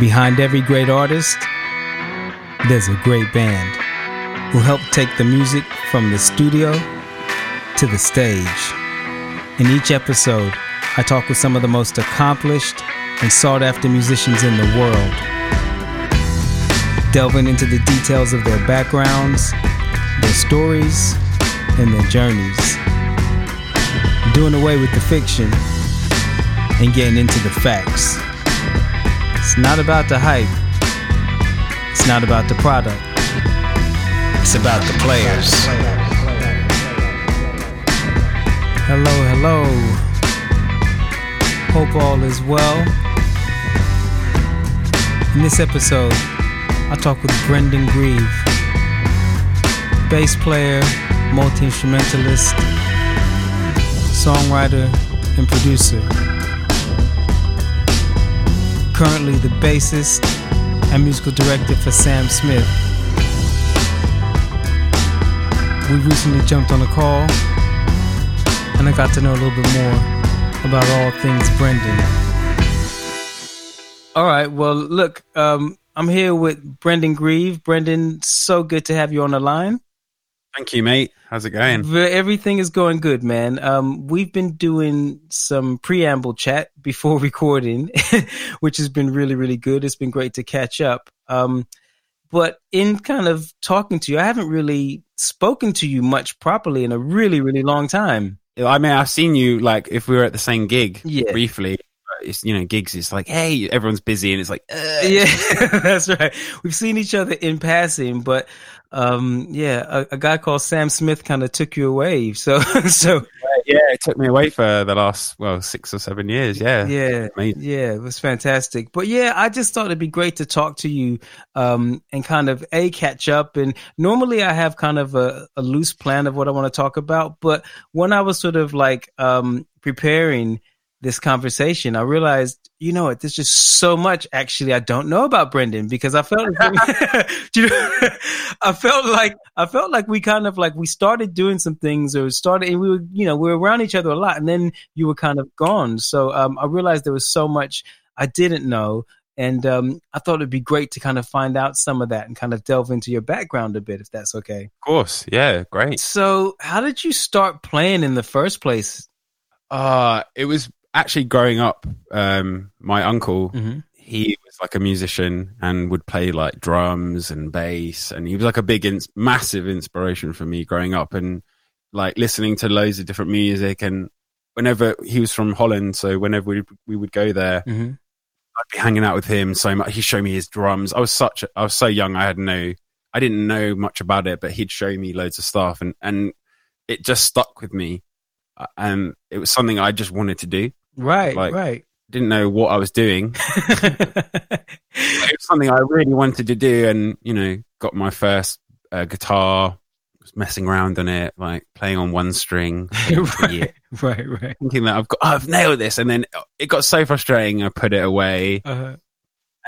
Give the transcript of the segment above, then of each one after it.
Behind every great artist, there's a great band who help take the music from the studio to the stage. In each episode, I talk with some of the most accomplished and sought after musicians in the world, delving into the details of their backgrounds, their stories, and their journeys, doing away with the fiction and getting into the facts. It's not about the hype, it's not about the product, it's about the players. Hello, hello. Hope all is well. In this episode, I talk with Brendan Grieve, bass player, multi instrumentalist, songwriter, and producer. Currently the bassist and musical director for Sam Smith. We recently jumped on a call, and I got to know a little bit more about all things Brendan. All right, well, look, um, I'm here with Brendan Grieve. Brendan, so good to have you on the line. Thank you, mate. How's it going? Everything is going good, man. Um, we've been doing some preamble chat before recording, which has been really, really good. It's been great to catch up. Um, but in kind of talking to you, I haven't really spoken to you much properly in a really, really long time. I mean, I've seen you like if we were at the same gig Yeah. briefly. It's you know gigs. It's like hey, everyone's busy, and it's like uh, Yeah, that's right. We've seen each other in passing, but um, yeah, a, a guy called Sam Smith kind of took you away. So, so yeah. It took me away for the last well six or seven years. Yeah, yeah, Amazing. yeah, it was fantastic. But yeah, I just thought it'd be great to talk to you um, and kind of a catch up. And normally I have kind of a, a loose plan of what I want to talk about, but when I was sort of like um, preparing this conversation, I realized, you know what, there's just so much actually I don't know about Brendan because I felt, you know, I felt like I felt like we kind of like we started doing some things or started, and we were, you know, we were around each other a lot, and then you were kind of gone. So um, I realized there was so much I didn't know, and um, I thought it'd be great to kind of find out some of that and kind of delve into your background a bit, if that's okay. of course. Yeah, great. So, how did you start playing in the first place? Uh it was actually growing up. Um, my uncle, Mm-hmm. he was like a musician and would play like drums and bass, and he was like a big, ins- massive inspiration for me growing up, and like listening to loads of different music. And whenever he was from Holland, so whenever we we would go there, Mm-hmm. I'd be hanging out with him so much. He'd show me his drums. I was such, a, I was so young. I had no, I didn't know much about it, but he'd show me loads of stuff, and and it just stuck with me, Uh, and it was something I just wanted to do. Right, Like- right. Didn't know what I was doing. it was something I really wanted to do, and you know, got my first uh, guitar. Was messing around on it, like playing on one string, for a year, right, right, right. thinking that I've got, I've nailed this, and then it got so frustrating. I put it away, Uh,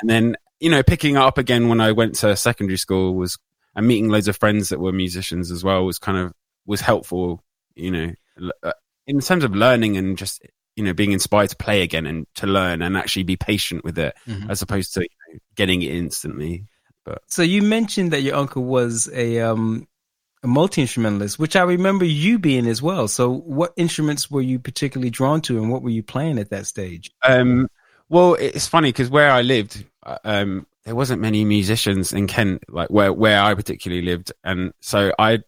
and then you know picking it up again when I went to secondary school was and meeting loads of friends that were musicians as well was kind of was helpful you know uh, in terms of learning and just you know being inspired to play again and to learn and actually be patient with it Mhm. as opposed to you know, getting it instantly But So you mentioned that your uncle was a um a multi instrumentalist, which I remember you being as well. So what instruments were you particularly drawn to, and what were you playing at that stage? um well it's funny because where I lived uh, um there wasn't many musicians in Kent like where where I particularly lived and so I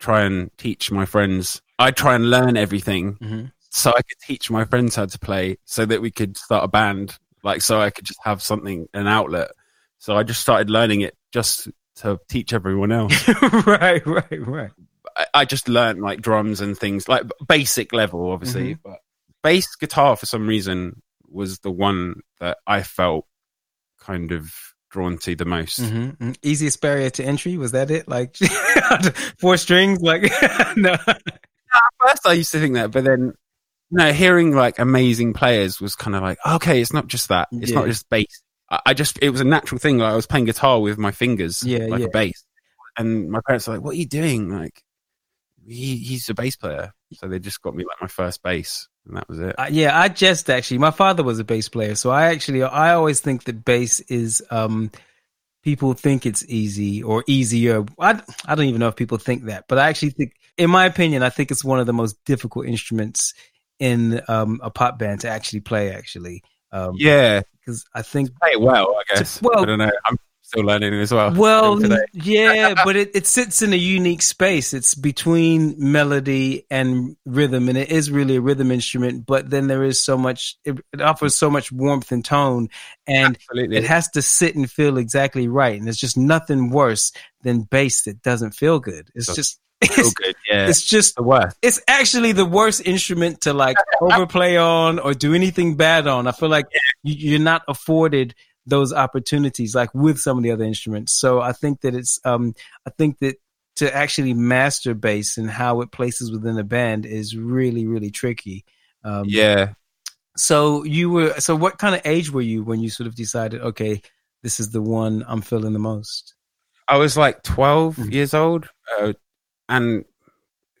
try and teach my friends I try and learn everything Mm-hmm. So I could teach my friends how to play so that we could start a band like so I could just have something an outlet so I just started learning it just to teach everyone else right, right, right. I, I just learned like drums and things like basic level obviously but bass guitar for some reason was the one that I felt kind of drawn to the most Mm-hmm. Easiest barrier to entry was that it? Like four strings? Like no. at first I used to think that, but then no, hearing like amazing players was kind of like, okay, it's not just that. It's not just bass. I, I just, it was a natural thing. Like I was playing guitar with my fingers, Yeah, like yeah. a bass. And my parents were like, what are you doing? Like, he, he's a bass player, so they just got me like my first bass, and that was it. Uh, yeah, I just actually, my father was a bass player, so I actually, I always think that bass is, um, people think it's easy or easier. I, I don't even know if people think that, but I actually think, in my opinion, I think it's one of the most difficult instruments in um, a pop band to actually play. Actually, um, yeah, because I think play it well. I guess. Well, I don't know. I'm still learning as well. Well, yeah, but it, it sits in a unique space. It's between melody and rhythm, and it is really a rhythm instrument. But then there is so much; it, it offers so much warmth and tone, and Absolutely. it has to sit and feel exactly right. And there's just nothing worse than bass that doesn't feel good. It's just it's, good. Yeah, it's just the worst. It's actually the worst instrument to like overplay on or do anything bad on. I feel like you're not afforded those opportunities like with some of the other instruments. So I think that it's um I think that to actually master bass and how it places within a band is really really tricky. Um, yeah. So you were so what kind of age were you when you sort of decided okay this is the one I'm feeling the most? I was like 12 mm-hmm. years old uh, and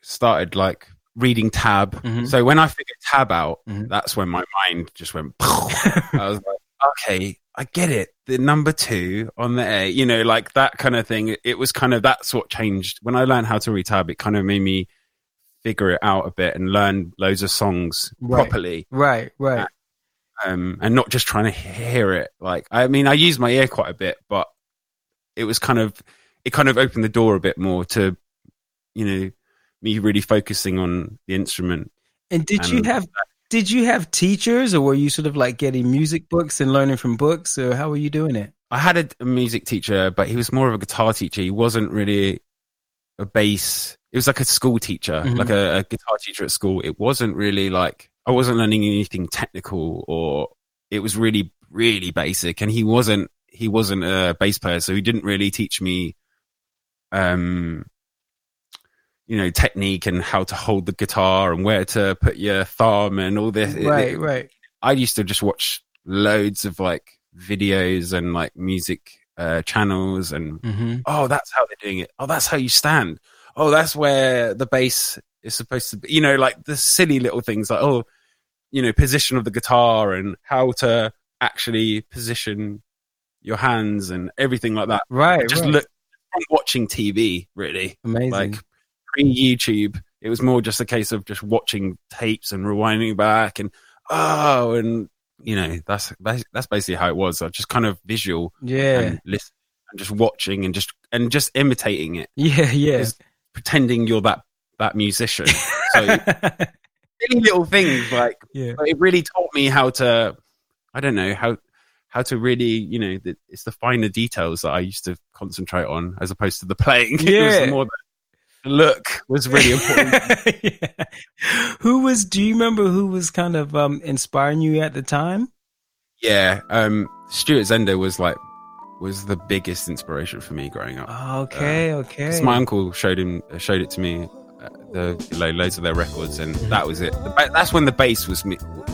started like reading tab. Mm-hmm. So when I figured tab out, mm-hmm. that's when my mind just went. I was like, okay, I get it. The number two on the A, you know, like that kind of thing. It was kind of that's what changed when I learned how to read tab. It kind of made me figure it out a bit and learn loads of songs right. properly. Right, right. Um, and not just trying to hear it. Like, I mean, I used my ear quite a bit, but it was kind of, it kind of opened the door a bit more to, you know, me really focusing on the instrument. And did and you have did you have teachers or were you sort of like getting music books and learning from books or how were you doing it? I had a, a music teacher, but he was more of a guitar teacher. He wasn't really a bass. It was like a school teacher, mm-hmm. like a, a guitar teacher at school. It wasn't really like I wasn't learning anything technical or it was really, really basic. And he wasn't, he wasn't a bass player. So he didn't really teach me, um, you know, technique and how to hold the guitar and where to put your thumb and all this. Right, it, right. I used to just watch loads of like videos and like music uh, channels and mm-hmm. oh, that's how they're doing it. Oh, that's how you stand. Oh, that's where the bass is supposed to be. You know, like the silly little things like oh, you know, position of the guitar and how to actually position your hands and everything like that. Right. Just right. look watching TV, really. Amazing. Like pre YouTube, it was more just a case of just watching tapes and rewinding back and oh, and you know that's that's basically how it was. I just kind of visual, yeah, and listen and just watching and just and just imitating it. Yeah, yeah, pretending you're that that musician. So little things like yeah. it really taught me how to. I don't know how how to really, you know, the, it's the finer details that I used to concentrate on as opposed to the playing. Yeah. more look was really important. yeah. Who was? Do you remember who was kind of um, inspiring you at the time? Yeah, um, Stuart Zender was like was the biggest inspiration for me growing up. Okay, uh, okay. My uncle showed him showed it to me, uh, the loads of their records, and that was it. That's when the bass was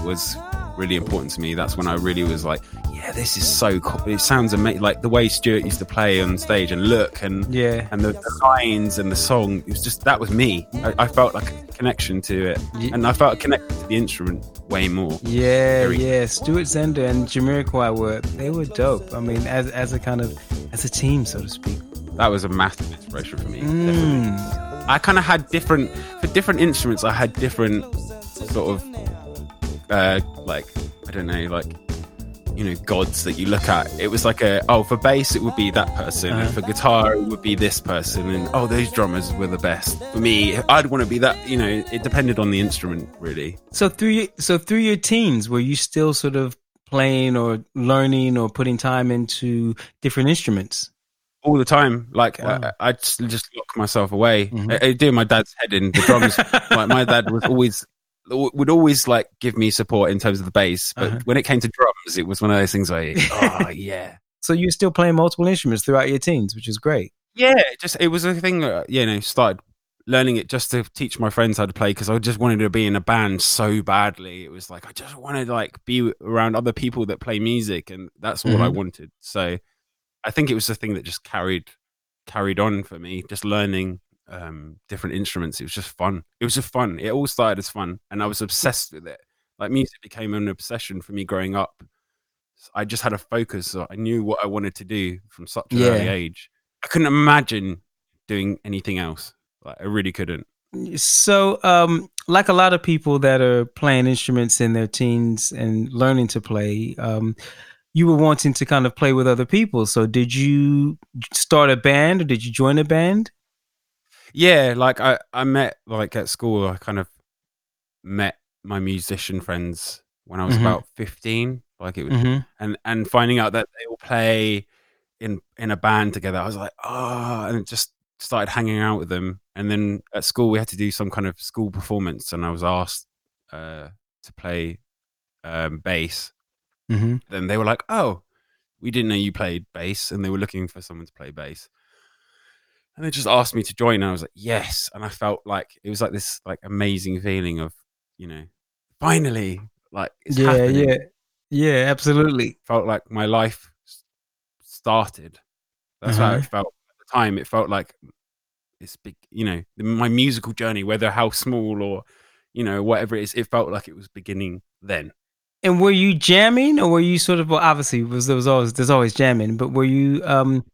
was really important to me. That's when I really was like, yeah, this is so cool. It sounds amazing. Like the way Stuart used to play on stage and look and yeah, and the, the lines and the song. It was just that was me. I, I felt like a connection to it, yeah. and I felt connected to the instrument way more. Yeah, Very yeah. Stuart Zender and Jamiroquai were they were dope. I mean, as as a kind of as a team, so to speak. That was a massive inspiration for me. Mm. I kind of had different for different instruments. I had different sort of uh, like I don't know, like you know, gods that you look at. It was like a oh, for bass it would be that person, uh-huh. and for guitar it would be this person, and oh, those drummers were the best. For me, I'd want to be that. You know, it depended on the instrument really. So through your, so through your teens, were you still sort of playing or learning or putting time into different instruments? all the time. Like wow. I, I just, just lock myself away. Mm-hmm. I, I, do my dad's head in the drums. like my dad was always would always like give me support in terms of the bass, but uh-huh. when it came to drums, it was one of those things like, oh yeah. So you're still playing multiple instruments throughout your teens, which is great. Yeah, just it was a thing that you know started learning it just to teach my friends how to play because I just wanted to be in a band so badly. It was like I just wanted to like be around other people that play music, and that's what mm-hmm. I wanted. So I think it was the thing that just carried carried on for me, just learning um, different instruments. It was just fun. It was just fun. It all started as fun, and I was obsessed with it. Like music became an obsession for me growing up. I just had a focus. So I knew what I wanted to do from such an Yeah. early age. I couldn't imagine doing anything else. Like I really couldn't. So, um, like a lot of people that are playing instruments in their teens and learning to play, um, you were wanting to kind of play with other people. So, did you start a band or did you join a band? Yeah, like I, I met like at school. I kind of met my musician friends when I was Mhm. about fifteen. Like it was, hmm and and finding out that they all play in in a band together, I was like, oh, and it just started hanging out with them. And then at school, we had to do some kind of school performance, and I was asked uh, to play um, bass. Mm-hmm. Then they were like, oh, we didn't know you played bass, and they were looking for someone to play bass. And they just asked me to join, and I was like, yes. And I felt like it was like this like amazing feeling of, you know, finally, like it's Yeah, happening. yeah, yeah, absolutely. Felt like my life started. That's how Uh-huh. it felt at the time. It felt like it's big, you know, my musical journey, whether how small or, you know, whatever it is, it felt like it was beginning then. And were you jamming, or were you sort of well? Obviously, was there was always there's always jamming, but were you um,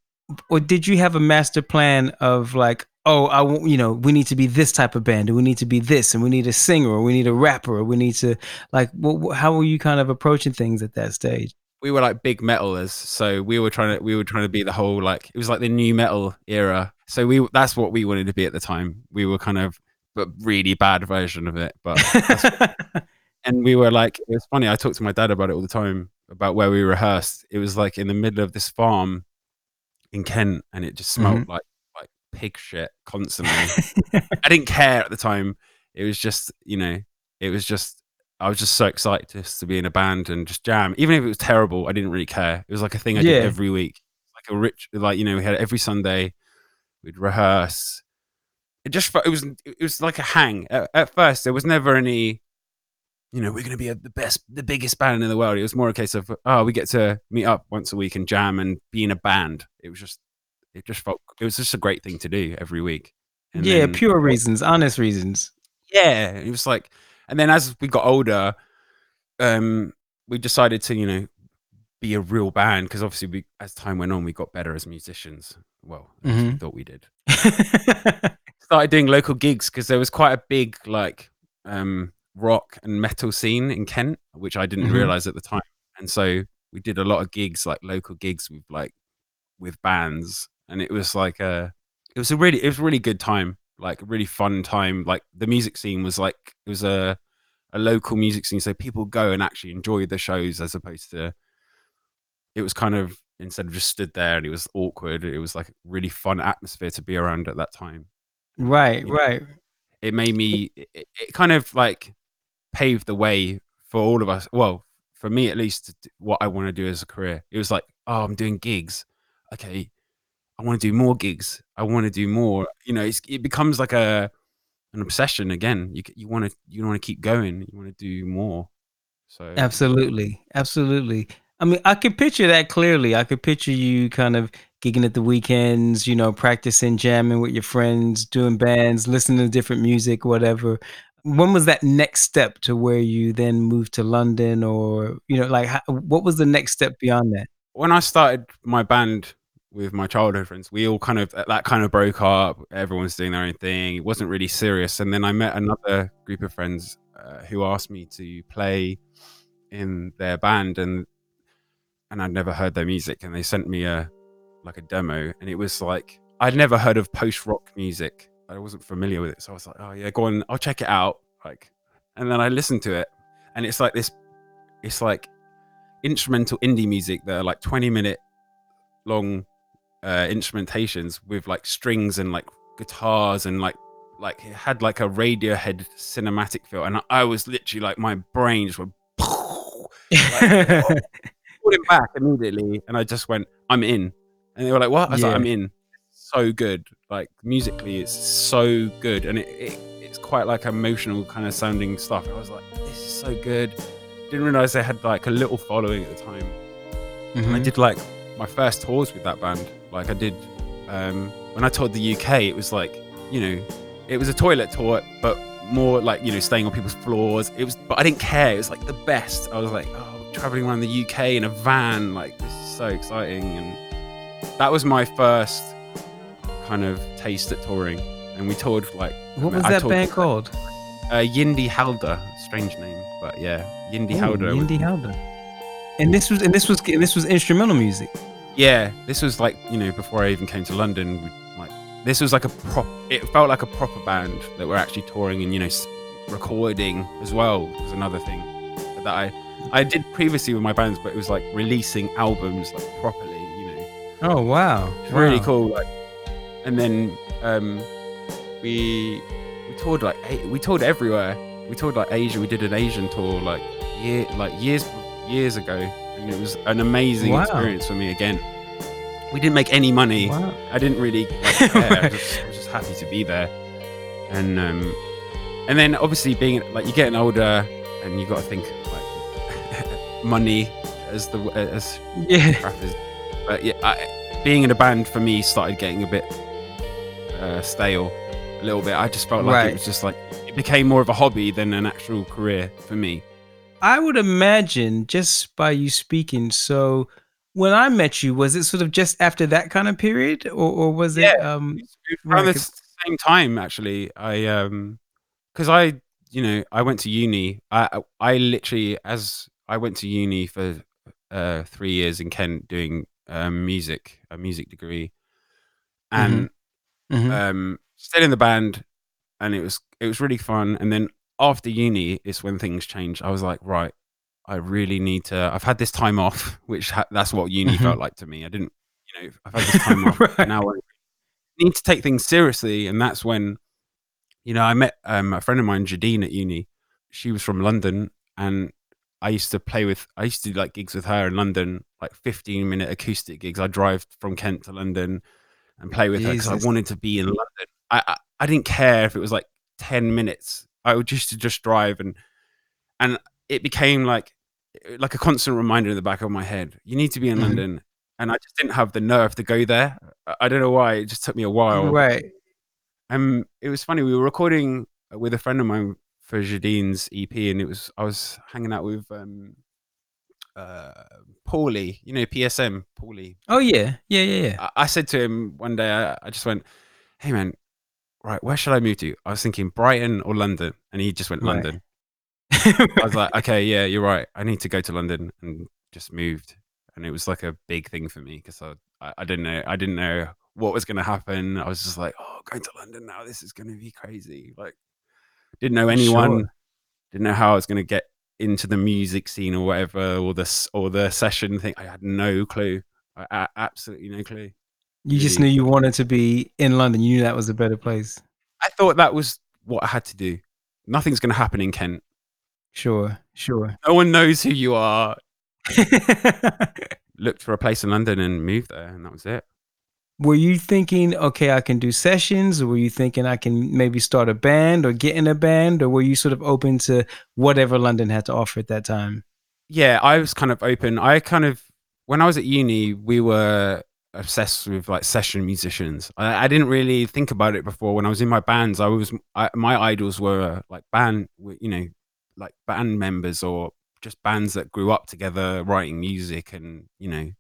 or did you have a master plan of like, oh, I want you know, we need to be this type of band, and we need to be this, and we need a singer, or we need a rapper, or we need to like, wh- wh- how were you kind of approaching things at that stage? we were like big metalers so we were trying to we were trying to be the whole like it was like the new metal era. So we that's what we wanted to be at the time. We were kind of but really bad version of it but and we were like it was funny i talked to my dad about it all the time about where we rehearsed. It was like in the middle of this farm in kent and it just smelled mm-hmm. like like pig shit constantly. I didn't care at the time. It was just you know it was just i was just so excited just to be in a band and just jam. Even if it was terrible i didn't really care. It was like a thing i Yeah. did every week. Like a rich like you know we had every sunday we'd rehearse. It just it was it was like a hang. At, at first there was never any you know we're going to be a, the best the biggest band in the world. It was more a case of oh we get to meet up once a week and jam and be in a band. It was just it just felt it was just a great thing to do every week. And yeah, then- pure reasons, honest reasons. yeah it was like and then as we got older um we decided to you know be a real band because obviously we as time went on we got better as musicians. Well least we thought we did. Started doing local gigs because there was quite a big like um rock and metal scene in kent which i didn't Mhm. realize at the time. And so we did a lot of gigs like local gigs with like with bands. And it was like a it was a really it was a really good time like a really fun time. Like the music scene was like it was a a local music scene. So people go and actually enjoy the shows as opposed to it was kind of instead of just stood there and it was awkward it was like a really fun atmosphere to be around at that time. Right, You know, right. it made me it, it kind of like paved the way for all of us well for me at least what i want to do as a career it was like oh i'm doing gigs okay i want to do more gigs i want to do more you know it becomes like a an obsession again you you want to you want to keep going you want to do more so Absolutely. Absolutely. I mean, I could picture that clearly. I could picture you kind of gigging at the weekends, you know, practicing jamming with your friends, doing bands, listening to different music, whatever. When was that next step to where you then moved to London or, you know, like what was the next step beyond that? when I started my band with my childhood friends, we all kind of that kind of broke up. Everyone's doing their own thing. It wasn't really serious. And then I met another group of friends uh, who asked me to play in their band, and and I'd never heard their music, and they sent me a like a demo, and it was like I'd never heard of post rock music. I wasn't familiar with it, so I was like, oh yeah, go on, I'll check it out. Like, and then I listened to it, and it's like this, it's like instrumental indie music that are like 20 minute long uh instrumentations with like strings and like guitars and like like it had like a radiohead cinematic feel and i, I was literally like my brain just went pulled it back immediately and i just went i'm in and they were like what i was like i'm in so good like musically it's so good and it, it it's quite like emotional kind of sounding stuff i was like this is so good didn't realize they had like a little following at the time and I did like my first tours with that band. Like I did um, when I toured the UK, it was like you know, it was a toilet tour, but more like you know, staying on people's floors. It was, but I didn't care. It was like the best. I was like, oh, traveling around the UK in a van, like this is so exciting, and that was my first kind of taste at touring. And we toured like What was I that toured band called? Uh, Yndi Halda, strange name, but yeah, Yndi Ooh, Halda. was- Yndi Halda. And this was and this was and this was instrumental music. Yeah, this was like you know before I even came to London. We, like this was like a prop. It felt like a proper band that were actually touring and you know recording as well was another thing that I I did previously with my bands, but it was like releasing albums like properly. You know, Oh wow. really Wow. cool. Like, and then um, we we toured like we toured everywhere. We toured like Asia. We did an Asian tour like year like years years ago, and it was an amazing Wow. experience for me again. We didn't make any money. Wow. I didn't really like, care. I, was just, I was just happy to be there, and um, and then obviously being like you're getting older, and you got to think like money as the as Yeah. But yeah, I, being in a band for me started getting a bit uh, stale, a little bit. I just felt like Right. it was just like it became more of a hobby than an actual career for me. I would imagine just by you speaking. So when I met you, was it sort of just after that kind of period, or, or was it? Um, Around the same time, actually, I um, because I you know I went to uni. I I I literally as I went to uni for uh three years in Kent doing um, music, a music degree, and mhm. um, stayed in the band, and it was it was really fun. And then after uni, is when things changed. I was like, right, I really need to. I've had this time off, which ha- that's what uni Mhm. felt like to me. I didn't, you know, I've had this time off. Right. Now I need to take things seriously, and that's when, you know, I met um, a friend of mine, Jadine, at uni. She was from London, and I used to play with. I used to do like gigs with her in London, like fifteen minute acoustic gigs. I drive from Kent to London and play with her because I wanted to be in London. I, I I didn't care if it was like ten minutes. I would just to just drive and and it became like like a constant reminder in the back of my head. You need to be in Mhm. London, and I just didn't have the nerve to go there. I- I don't know why. It just took me a while. right. Um, it was funny. We were recording with a friend of mine for Jadine's EP, and it was I was hanging out with um, uh, Paulie. You know, PSM, Paulie. Oh yeah. Yeah. Yeah. Yeah. I, I said to him one day, I, I just went, "Hey man, right, where should I move to?" I was thinking Brighton or London, and he just went Right. London. I was like, "Okay, yeah, you're right. I need to go to London," and just moved. And it was like a big thing for me because I, I, I didn't know, I didn't know what was going to happen. I was just like, "Oh, going to London now, this is going to be crazy." Like, didn't know anyone, Sure. didn't know how I was going to get into the music scene or whatever, or the or the session thing. I had no clue. I, a- absolutely no clue. you just knew you wanted to be in London. You knew that was a better place. I thought that was what I had to do. Nothing's going to happen in Kent. Sure. Sure. No one knows who you are. Looked for a place in London and moved there, and that was it. Were you thinking, okay, I can do sessions, or were you thinking I can maybe start a band or get in a band, or were you sort of open to whatever London had to offer at that time? Yeah, I was kind of open. I kind of when I was at uni, we were obsessed with like session musicians. I, I didn't really think about it before. When I was in my bands, I was I, my idols were like band, you know, like band members or just bands that grew up together writing music, and you know,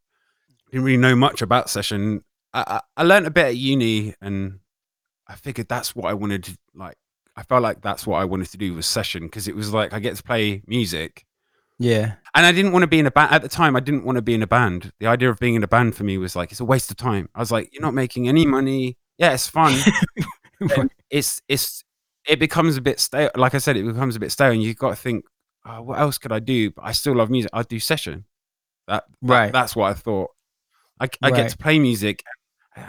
didn't really know much about session. I, I, learned a bit at uni, and I figured that's what I wanted to like. I felt like that's what I wanted to do was session because it was like I get to play music Yeah. and I didn't want to be in a band at the time. I didn't want to be in a band. The idea of being in a band for me was like it's a waste of time. I was like, you're not making any money. Yeah, it's fun. It's it's it becomes a bit stale. Like I said, it becomes a bit stale, and you've got to think, oh, what else could I do? But I still love music. I'd do session. That, that- Right. That's what I thought. I, I Right. get to play music.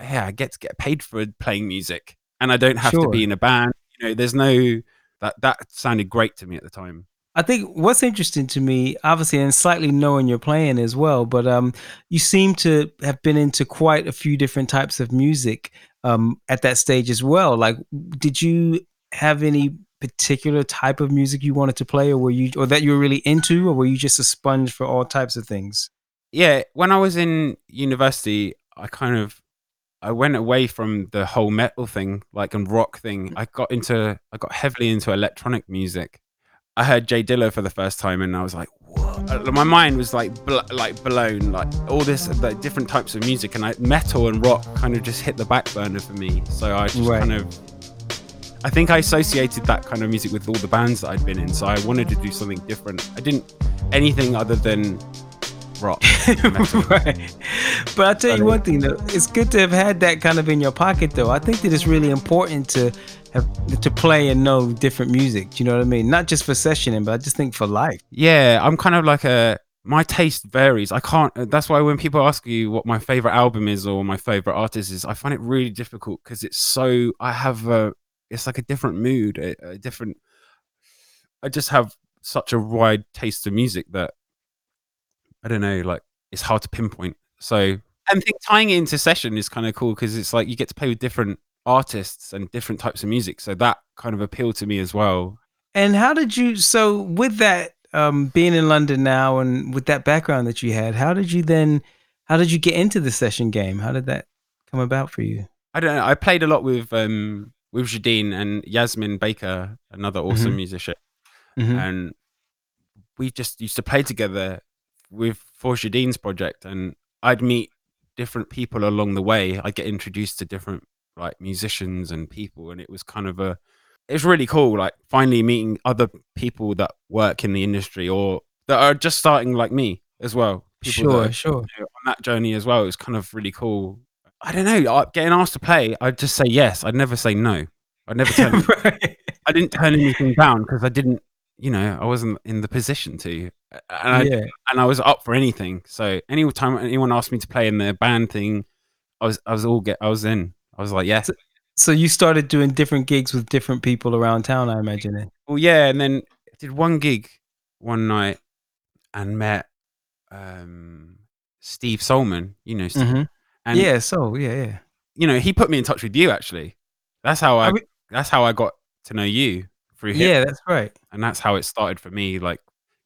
Yeah, I get to get paid for playing music, and I don't have to be in a band. You know, there's no that that sounded great to me at the time. I think what's interesting to me, obviously, and slightly knowing you're playing as well, but um, you seem to have been into quite a few different types of music um, at that stage as well. Like, did you have any particular type of music you wanted to play, or were you, or that you were really into, or were you just a sponge for all types of things? yeah, when I was in university, I kind of I went away from the whole metal thing, like and rock thing. Mm. I got into, I got heavily into electronic music. I heard Jay Dilla for the first time, and I was like, "What?" Uh, my mind was like, bl- like blown. Like all this, like, different types of music, and I, metal and rock kind of just hit the back burner for me. So I just Right. kind of, I think I associated that kind of music with all the bands that I'd been in. So I wanted to do something different. I didn't anything other than rock. right. But I'll tell you one thing though, it's good to have had that kind of in your pocket though. I think that it's really important to have to play and know different music. Do you know what I mean? Not just for sessioning, but I just think for life. Yeah, I'm kind of like a my taste varies. I can't. That's why when people ask you what my favorite album is or my favorite artist is, I find it really difficult because it's so. I have a. It's like a different mood, a, a different. I just have such a wide taste of music that I don't know. Like it's hard to pinpoint. So and I think tying it into session is kind of cool because it's like you get to play with different artists and different types of music. So that kind of appealed to me as well. And how did you? So with that, um, being in London now, and with that background that you had, how did you then? How did you get into the session game? How did that come about for you? I don't know. I played a lot with um with Jadine and Yasmin Baker, another awesome Mhm. musician, Mhm. and we just used to play together with for Jadine's project, and I'd meet different people along the way. I'd get introduced to different like musicians and people, and it was kind of a it was really cool. Like finally meeting other people that work in the industry or that are just starting like me as well. People Sure, are sure. you know, on that journey as well. It was kind of really cool. I don't know. Getting asked to play, I'd just say yes. I'd never say no. I'd never turn. right. I didn't turn anything down because I didn't. You know, I wasn't in the position to, and I yeah. and I was up for anything. So any time anyone asked me to play in their band thing, I was I was all get I was in. I was like, yes. So you started doing different gigs with different people around town, I imagine. It. Well, yeah, and then I did one gig one night and met um, Steve Solman. You know, Steve, Mhm. and Yeah. So yeah, yeah. you know, he put me in touch with you. Actually, that's how I. I mean- that's how I got to know you through him, Yeah, that's right. and that's how it started for me. Like,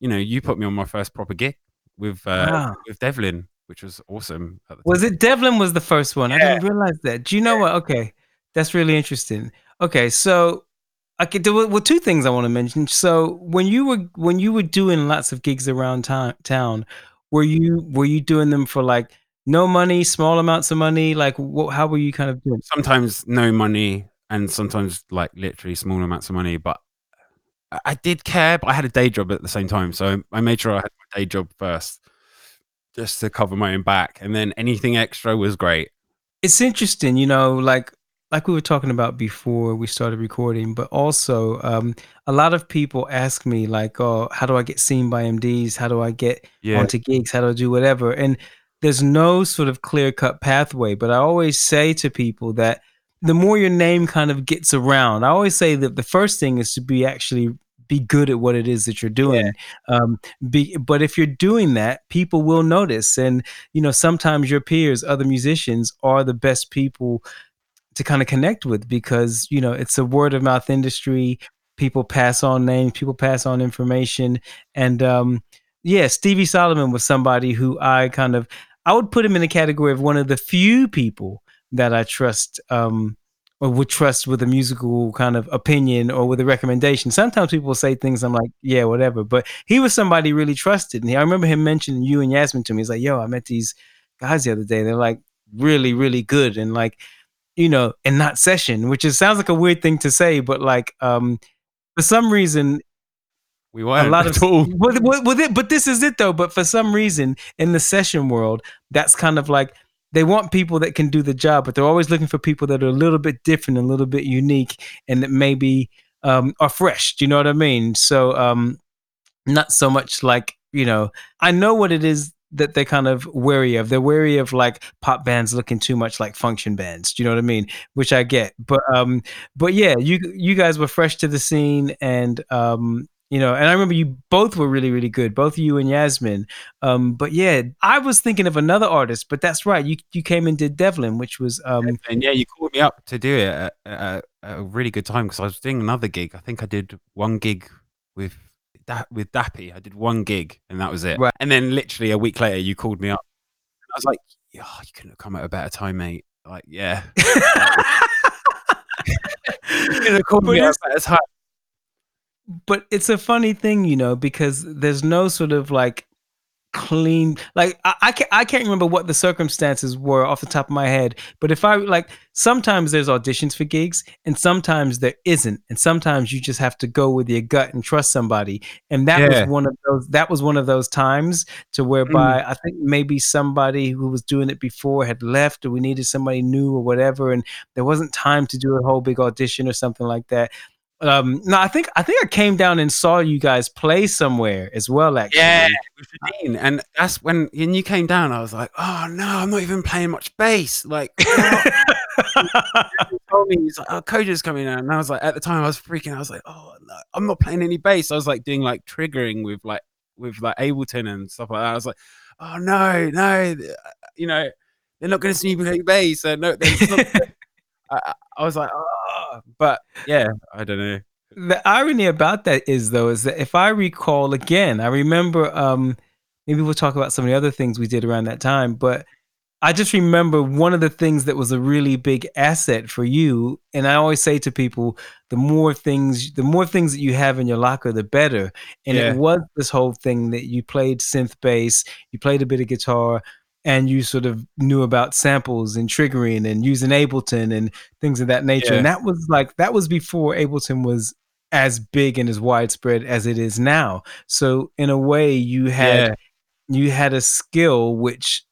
you know, you put me on my first proper gig with uh, Wow. with Devlin, which was awesome. At the Was time. it Devlin was the first one? I didn't realize that. Do you know what? Okay, that's really interesting. Okay, so I could do well. Two things I want to mention. So when you were when you were doing lots of gigs around town, town, were you were you doing them for like no money, small amounts of money? Like, what, how were you kind of doing? sometimes no money and sometimes like literally small amounts of money but I- did care but i had a day job at the same time so i made sure i had my day job first just to cover my own back and then anything extra was great. It's interesting you know like like we were talking about before we started recording but also um a lot of people ask me like oh how do i get seen by mds how do i get yeah. onto gigs? How do i do whatever? And there's no sort of clear cut pathway but i always say to people that the more your name kind of gets around i always say that the first thing is to be actually be good at what it is that you're doing um be but if you're doing that people will notice and you know sometimes your peers other musicians are the best people to kind of connect with because you know it's a word of mouth industry people pass on names people pass on information and um yeah stevie solomon was somebody who i kind of i would put him in the category of one of the few people that i trust um or would trust with a musical kind of opinion or with a recommendation. Sometimes people say things i'm like yeah whatever. But he was somebody really trusted. And i remember him mentioning you and yasmin to me. He's like yo i met these guys the other day. They're like really really good. And like you know and not session which is sounds like a weird thing to say but like um for some reason we weren't a lot of all. with, with, with it but this is it though. But for some reason in the session world that's kind of like they want people that can do the job but they're always looking for people that are a little bit different a little bit unique and that maybe um are fresh. Do you know what i mean? So um not so much like you know i know what it is that they're kind of wary of. They're wary of like pop bands looking too much like function bands. Do you know what i mean? Which i get. But um but yeah you you guys were fresh to the scene and um you know and i remember you both were really really good both you and yasmin. Um but yeah i was thinking of another artist but that's right you you came and did devlin which was um and yeah you called me up to do it at, at, at a really good time because i was doing another gig. I think i did one gig with that with dappy. I did one gig and that was it. Right. and then literally a week later you called me up. I was like yeah, you couldn't have come at a better time mate. Like yeah. but, but it's a funny thing, you know, because there's no sort of like clean like I, I can't I can't remember what the circumstances were off the top of my head but if I like sometimes there's auditions for gigs and sometimes there isn't and sometimes you just have to go with your gut and trust somebody and that yeah. was one of those that was one of those times to whereby mm. I think maybe somebody who was doing it before had left or we needed somebody new or whatever and there wasn't time to do a whole big audition or something like that um, no, I think I think I came down and saw you guys play somewhere as well. Actually, yeah, Dean, and that's when when you came down. I was like, oh no, I'm not even playing much bass. Like, told me he's like, oh, Koja's coming out, and I was like, at the time, I was freaking. I was like, oh no, I'm not playing any bass. I was like doing like triggering with like with like Ableton and stuff like that. I was like, oh no, no, you know, they're not going to see me play bass. So no, I, I was like, oh, but yeah, I don't know. The irony about that is though is that if I recall again, I remember um maybe we'll talk about some of the other things we did around that time, but I just remember one of the things that was a really big asset for you, and I always say to people, the more things, the more things that you have in your locker, the better. And yeah. it was this whole thing that you played synth bass, you played a bit of guitar, and you sort of knew about samples and triggering and using Ableton and things of that nature. Yeah. And that was like that was before Ableton was as big and as widespread as it is now. So in a way you had yeah. you had a skill which,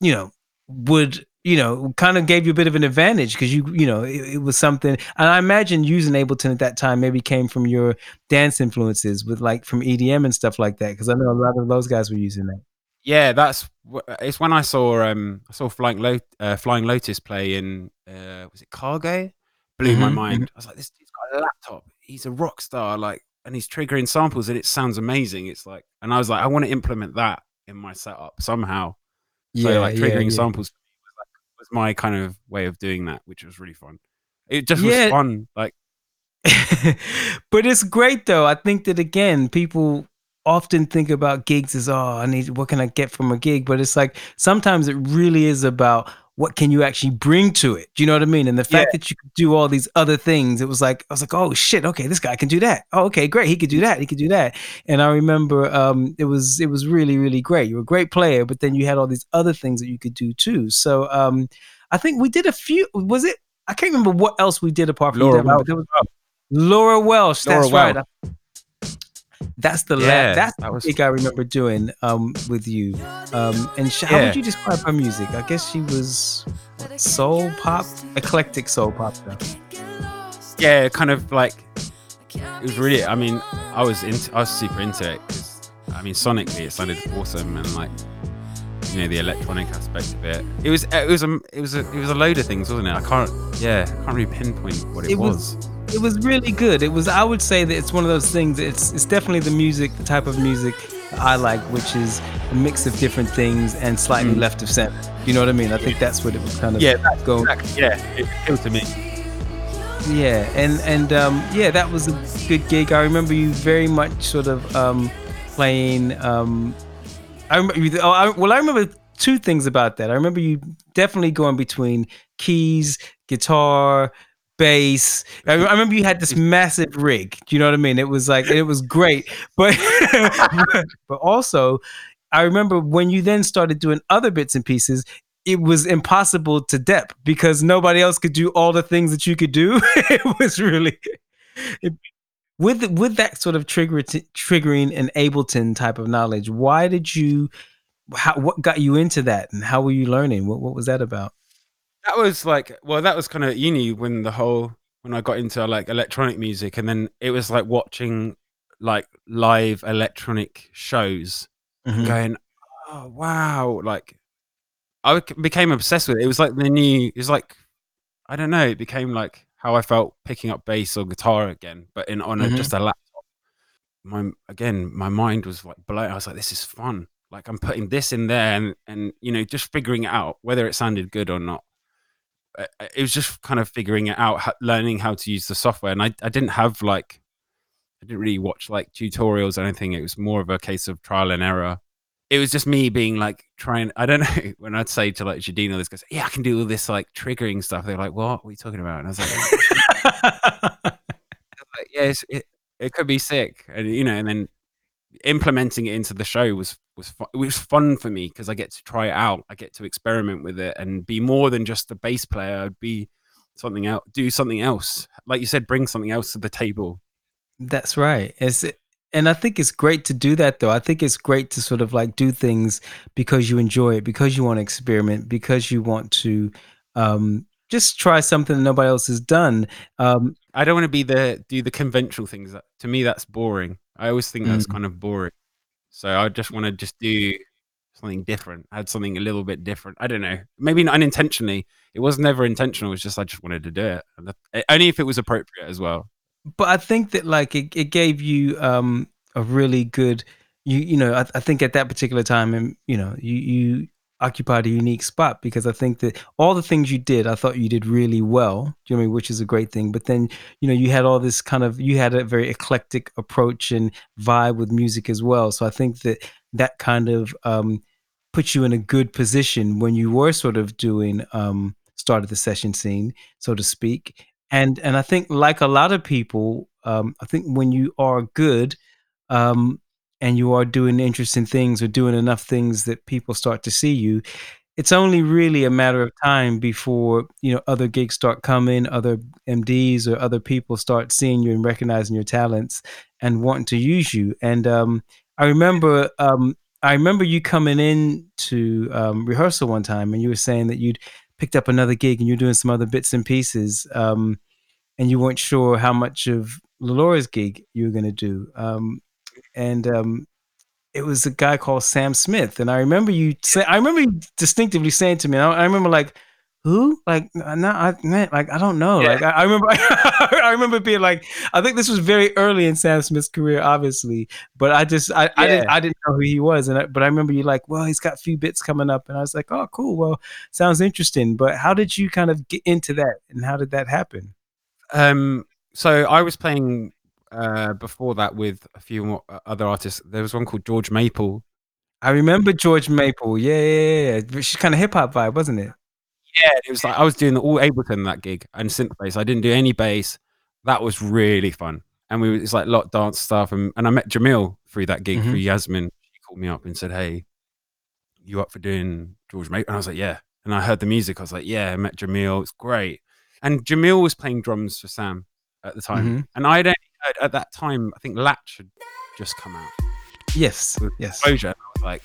you know, would you know, kind of gave you a bit of an advantage because you, you know, it, it, was something. And I imagine using Ableton at that time maybe came from your dance influences with like from EDM and stuff like that. Because I know a lot of those guys were using that yeah, that's it's when I saw um I saw Flying Lot- uh, Flying Lotus play in uh was it Cargo? Blew mm-hmm, my mind. Mm-hmm. I was like, this dude's got a laptop. He's a rock star, like, and he's triggering samples, and it sounds amazing. It's like, and I was like, I want to implement that in my setup somehow. So yeah, like triggering yeah, yeah. samples was, like, was my kind of way of doing that, which was really fun. It just was fun, like. but it's great though. I think that again, people often think about gigs as oh i need what can i get from a gig? But it's like sometimes it really is about what can you actually bring to it do you know what i mean? And the fact yeah. that you could do all these other things it was like i was like oh shit okay this guy can do that. Oh, okay great he could do that he could do that. And i remember um, it was it was really really great. You were a great player but then you had all these other things that you could do too. So um, i think we did a few was it i can't remember what else we did apart from laura welsh. laura welsh that's laura right that's the yeah, la- that's that was gig I remember doing um, with you. Um, and sh- how yeah. would you describe her music? I guess she was what, soul pop, eclectic soul pop stuff. Yeah, kind of like it was really. I mean, I was into, I was super into it because I mean, sonically it sounded awesome and like you know the electronic aspect of it. It was it was a it was a it was a load of things, wasn't it? I can't yeah, I can't really pinpoint what it, it was, was it was really good. It was. I would say that it's one of those things. It's it's definitely the music, the type of music I like, which is a mix of different things and slightly mm. left of center. You know what I mean? I think that's what it was kind of yeah, that's going. Exactly, yeah, it appealed to me. Yeah, and and um, yeah, that was a good gig. I remember you very much sort of um, playing. Um, I remember. Oh, I, well, I remember two things about that. I remember you definitely going between keys, guitar, bass. I, I, remember you had this massive rig. Do you know what I mean? It was like it was great, but but also I remember when you then started doing other bits and pieces. It was impossible to dep because nobody else could do all the things that you could do. it was really it, with with that sort of trigger triggering and Ableton type of knowledge. Why did you? How, what got you into that, and how were you learning? What what was that about? That was like well that was kind of uni when the whole when i got into like electronic music and then it was like watching like live electronic shows mm-hmm. going oh wow like i became obsessed with it. It was like the new it was like i don't know it became like how i felt picking up bass or guitar again but in on mm-hmm. a, just a laptop. My again my mind was like blown. I was like this is fun. Like i'm putting this in there and and you know just figuring it out whether it sounded good or not Uh, uh, it was just kind of figuring it out, learning how to use the software. And I, I didn't have like, I didn't really watch like tutorials or anything. It was more of a case of trial and error. it was just me being like trying. I don't know when I'd say to like Jadina, this goes, "Yeah, I can do all this like triggering stuff." They're like, "What? What are you talking about?" And I was like, "Yes, it, it could be sick," and you know, and then implementing it into the show was was fu- it was fun for me because I get to try it out. I get to experiment with it and be more than just a bass player. I'd be something else, do something else. Like you said, bring something else to the table. That's right. It's and I think it's great to do that though. I think it's great to sort of like do things because you enjoy it, because you want to experiment, because you want to um, just try something that nobody else has done. Um, I don't want to be the do the conventional things. To me, that's boring. I always think that's Mm. kind of boring. So I just want to just do something different. Add something a little bit different. I don't know. Maybe not unintentionally. It was never intentional. It was just I just wanted to do it, and that- only if it was appropriate as well. but I think that like it, it gave you um, a really good you you know I, I think at that particular time and you know you you occupied a unique spot because I think that all the things you did I thought you did really well. Do you know I mean? Which is a great thing. But then you know you had all this kind of you had a very eclectic approach and vibe with music as well. So I think that that kind of um, put you in a good position when you were sort of doing um, start of the session scene, so to speak. And and I think like a lot of people, um, I think when you are good um, and you are doing interesting things or doing enough things that people start to see you, it's only really a matter of time before you know other gigs start coming, other MDs or other people start seeing you and recognizing your talents and wanting to use you. And um, I remember um, I remember you coming in to um, rehearsal one time and you were saying that you'd picked up another gig and you're doing some other bits and pieces um, and you weren't sure how much of Laura's gig you were going to do. And um, it was a guy called Sam Smith. And I remember you say, I remember you distinctively saying to me, I, I remember like, who? Like, no, I, man, like, I don't know. Yeah. Like, I, I remember, I remember being like, I think this was very early in Sam Smith's career, obviously, but I just, I, I didn't, I didn't know who he was. And I, but I remember you like, well, he's got a few bits coming up, and I was like, oh, cool. Well, sounds interesting. But how did you kind of get into that, and how did that happen? Um, so I was playing uh, before that with a few more uh, other artists. There was one called George Maple. I remember George Maple. Yeah, yeah, yeah. yeah. She's kind of hip hop vibe, wasn't it? Yeah, it was like I was doing all Ableton that gig and synth bass. I didn't do any bass. That was really fun. And we it's like a lot dance stuff. And, and I met Jamil through that gig Mhm. through Yasmin. She called me up and said, Hey, you up for doing George Maple? And I was like, Yeah. And I heard the music. I was like, Yeah, I met Jamil. It's great. And Jamil was playing drums for Sam at the time. Mhm. And I'd only at that time, I think Latch had just come out. Yes, yes. exposure. I was like,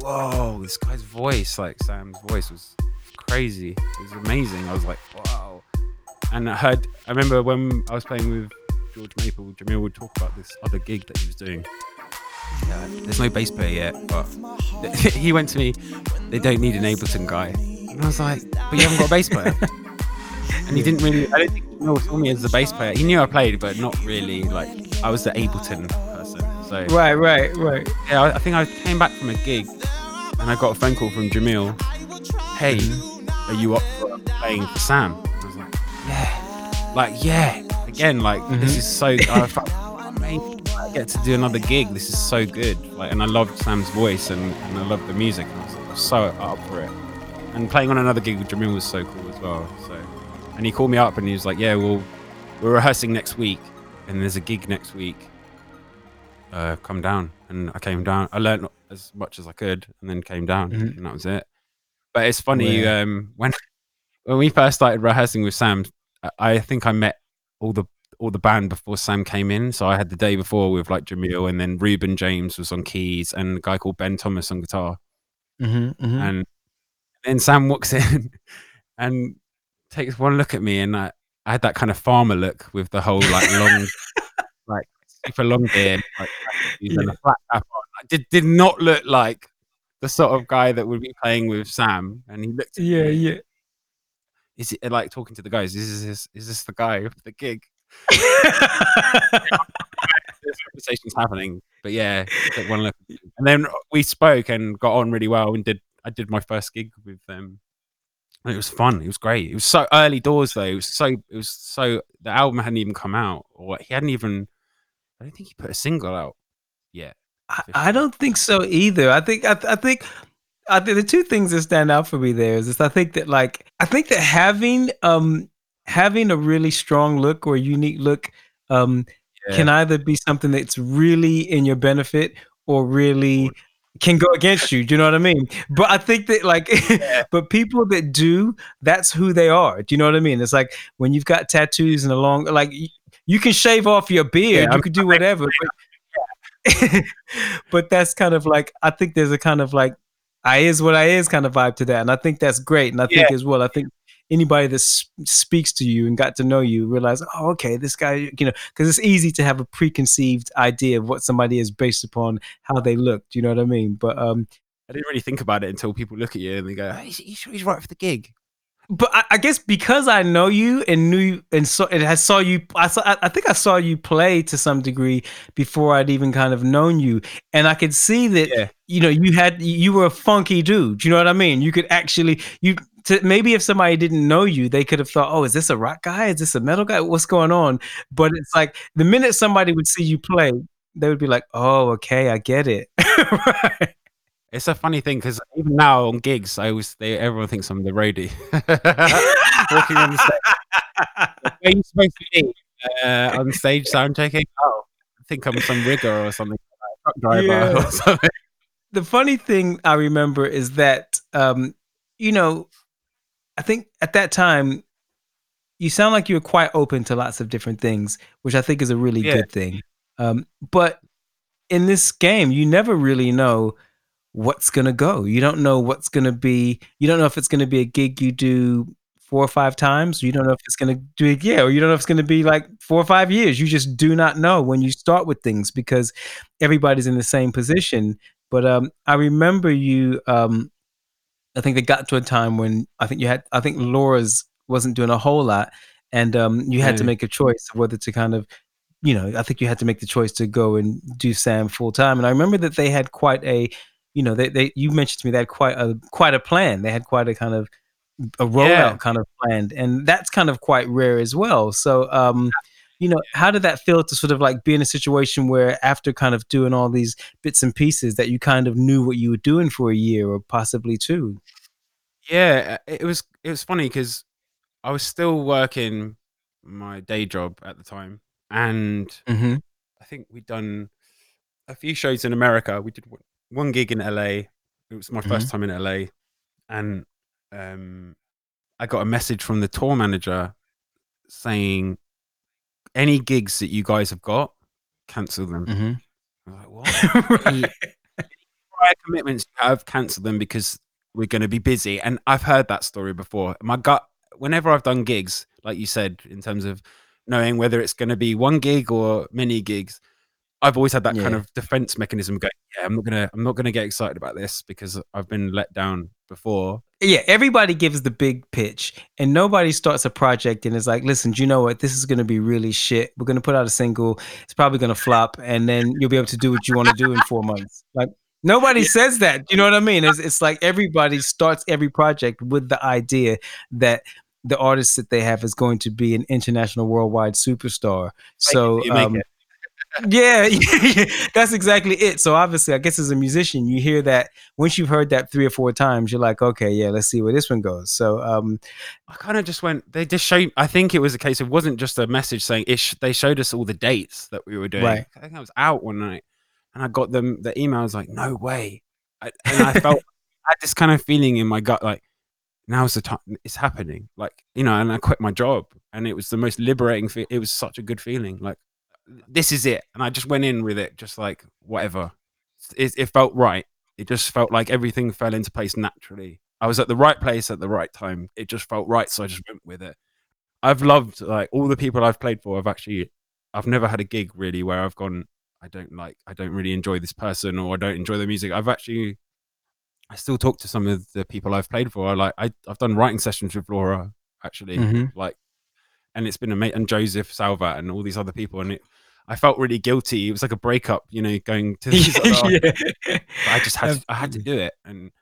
whoa, this guy's voice, like Sam's voice was crazy. It was amazing. I was like, wow. And I heard, I remember when I was playing with George Maple, Jamil would talk about this other gig that he was doing. Yeah, there's no bass player yet, but he went to me, they don't need an Ableton guy. And I was like, but you haven't got a bass player. And he didn't really, I don't think Jamil saw me as the bass player. He knew I played, but not really, like, I was the Ableton person. So Right, right, right. yeah, I, I think I came back from a gig and I got a phone call from Jamil. Hey, are you up for playing for Sam? I was like, yeah, like yeah. Again, like this Mhm. is so. I felt. I get to do another gig. This is so good. Like, and I loved Sam's voice and, and I loved the music. And I was, I was so up for it. And playing on another gig with Jamil was so cool as well. And he called me up and he was like, yeah, well, we're rehearsing next week and there's a gig next week uh, come down, and I came down. I learned as much as I could, and then came down, Mhm. and that was it. But it's funny Yeah. um, when when we first started rehearsing with Sam. I- I think I met all the all the band before Sam came in. So I had the day before with like Jamil, and then Ruben James was on keys, and a guy called Ben Thomas on guitar, Mm-hmm, mm-hmm. and then Sam walks in and takes one look at me, and I, I had that kind of farmer look with the whole like long, like super long beard, like and a flat cap on. I did did not look like the sort of guy that would be playing with Sam. And he looked, at yeah, me, yeah. is it like talking to the guys? Is this is this the guy for the gig? This conversation's happening, but yeah, took one look, and then we spoke and got on really well, and did I did my first gig with them. It was fun. It was great. It was so early doors though. It was so it was so the album hadn't even come out, or he hadn't even. I don't think he put a single out yet. I, I don't think so either. I think I, I think I think the two things that stand out for me there is, is I think that like I think that having um having a really strong look or unique look um yeah. can either be something that's really in your benefit or really can go against you. Do you know what I mean? But I think that like, yeah. but people that do, that's who they are. Do you know what I mean? It's like when you've got tattoos and a long, like you can shave off your beard, yeah, you could do whatever. But, but that's kind of like I think there's a kind of like I is what I is kind of vibe to that, and I think that's great. And I think as well, I think anybody that speaks to you and got to know you realize, oh, okay, this guy, you know, because it's easy to have a preconceived idea of what somebody is based upon how they look. Do you know what I mean? But um, I didn't really think about it until people look at you and they go, hey, he's, he's right for the gig. But I, I, guess because I know you and knew and saw it has saw you, I saw. I think I saw you play to some degree before I'd even kind of known you, and I could see that yeah. you know you had you were a funky dude. You know what I mean? You could actually you to, maybe if somebody didn't know you, they could have thought, "Oh, is this a rock guy? Is this a metal guy? What's going on?" But it's like the minute somebody would see you play, they would be like, "Oh, okay, I get it." right. It's a funny thing because even now on gigs, I always they, everyone thinks I'm the roadie walking on the stage. Where you supposed to be uh, on stage sound checking? Oh, I think I'm some rigger or something, truck driver yeah. or something. The funny thing I remember is that um, you know I think at that time, you sound like you were quite open to lots of different things, which I think is a really yeah. good thing. Um, but in this game, you never really know what's gonna go. You don't know what's gonna be. You don't know if it's gonna be a gig you do four or five times. You don't know if it's gonna do it, yeah, or you don't know if it's gonna be like four or five years. You just do not know when you start with things because everybody's in the same position. But um, I remember you um, I think they got to a time when I think you had I think Laura's wasn't doing a whole lot, and um, you had to make a choice of whether to kind of, you know, I think you had to make the choice to go and do Sam full time. And I remember that they had quite a, you know, they, they you mentioned to me they had quite a quite a plan. They had quite a kind of a rollout yeah. kind of planned, and that's kind of quite rare as well. So. um you know, how did that feel to sort of like be in a situation where after kind of doing all these bits and pieces that you kind of knew what you were doing for a year or possibly two? Yeah, uh, it was it was funny because I was still working my day job at the time, and mm-hmm. I think we'd done a few shows in America. We did one gig in LA. It was my mm-hmm. first time in LA, and um, I got a message from the tour manager saying any gigs that you guys have got, cancel them. Mm-hmm. Like, what? right. Prior commitments you have, cancel them because we're going to be busy. And I've heard that story before. My gut, whenever I've done gigs, like you said, in terms of knowing whether it's going to be one gig or many gigs, I've always had that yeah. kind of defense mechanism going, yeah, I'm not going to, I'm not to get excited about this because I've been let down before. Yeah, everybody gives the big pitch, and nobody starts a project and is like, "Listen, do you know what? This is going to be really shit. We're going to put out a single. It's probably going to flop, and then you'll be able to do what you want to do in four months." Like nobody yeah. says that. You know what I mean? It's, it's like everybody starts every project with the idea that the artist that they have is going to be an international, worldwide superstar. So, um, yeah, yeah, that's exactly it. So obviously, I guess as a musician, you hear that once you've heard that three or four times, you're like, okay, yeah, let's see where this one goes. So um, I kind of just went. They just showed. I think it was a case. It wasn't just a message saying it. Sh- they showed us all the dates that we were doing. Right. I think I was out one night, and I got them the emails like, no way, I, and I felt I had this kind of feeling in my gut like now's the time it's happening like you know and i quit my job and it was the most liberating fe- it was such a good feeling like this is it. And I just went in with it, just like whatever. It, it felt right. It just felt like everything fell into place naturally. I was at the right place at the right time. It just felt right, so I just went with it. I've loved like all the people I've played for. I've actually, I've never had a gig really where I've gone. I don't like. I don't really enjoy this person, or I don't enjoy the music. I've actually, I still talk to some of the people I've played for. I like. I, I've done writing sessions with Laura actually, mm-hmm. like, and it's been a mate and Josef Salvat and all these other people, and it I felt really guilty. It was like a breakup, you know, going to yeah. I just had to, I had to do it, and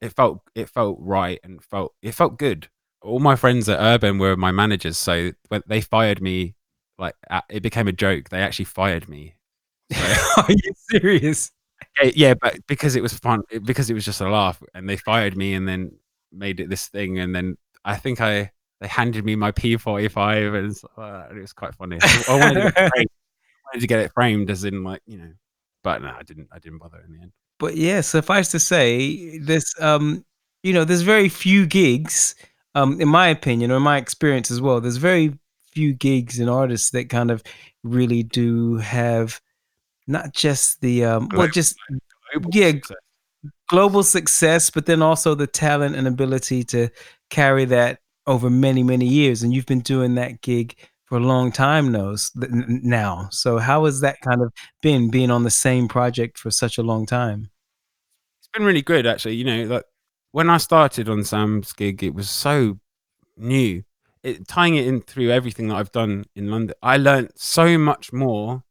it felt it felt right and felt it felt good. All my friends at Urban were my managers, so when they fired me, like it became a joke. They actually fired me. Are you serious? yeah, but because it was fun, because it was just a laugh, and they fired me, and then made it this thing, and then I think I they handed me my P45, and uh, it was quite funny. I wanted, framed, I wanted to get it framed, as in like you know, but no, I didn't. I didn't bother in the end. But yeah, suffice to say, this um, you know, there's very few gigs, um, in my opinion, or in my experience as well. There's very few gigs and artists that kind of really do have not just the um, well, just global yeah, success. global success, but then also the talent and ability to carry that over many many years. And you've been doing that gig for a long time now. So how has that kind of been being on the same project for such a long time? It's been really good, actually. You know, like when I started on Sam's gig, it was so new. It, tying it in through everything that I've done in London, I learned so much more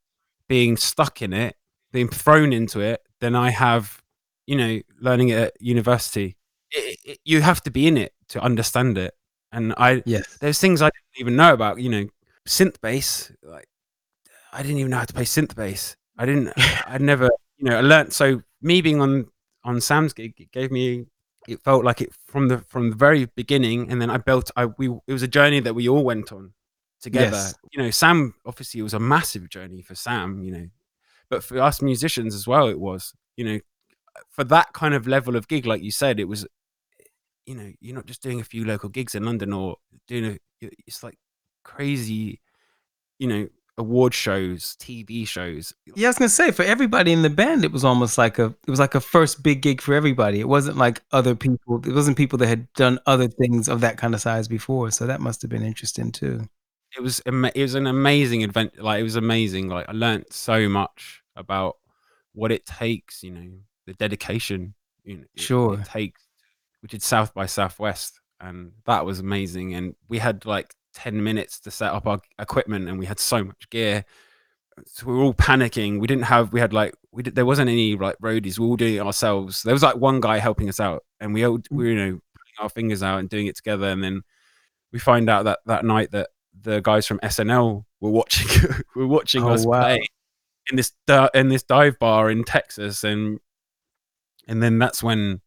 being stuck in it, being thrown into it, than I have, you know, learning it at university. It, it, you have to be in it to understand it. And I, yes, there's things I didn't even know about, you know, synth bass. Like, I didn't even know how to play synth bass. I didn't, I never, you know, I learned. So me being on, on Sam's gig, it gave me, it felt like it from the, from the very beginning. And then I built, I, we, it was a journey that we all went on together. Yes. You know, Sam obviously it was a massive journey for Sam, you know, but for us musicians as well, it was, you know, for that kind of level of gig, like you said, it was, you know, you're not just doing a few local gigs in London or doing a, it's like crazy, you know, award shows, TV shows. Yeah, I was gonna say for everybody in the band, it was almost like a it was like a first big gig for everybody. It wasn't like other people. It wasn't people that had done other things of that kind of size before. So that must have been interesting too it was it was an amazing adventure. Like it was amazing. Like I learned so much about what it takes. You know, the dedication. You know, sure. It, it takes. We did South by Southwest, and that was amazing. And we had like ten minutes to set up our equipment, and we had so much gear. So we were all panicking. We didn't have. We had like we did, there wasn't any like roadies. We were all doing it ourselves. There was like one guy helping us out, and we all mm. we were, you know putting our fingers out and doing it together. And then we find out that that night that the guys from SNL were watching were watching oh, us wow. play in this in this dive bar in Texas, and and then that's when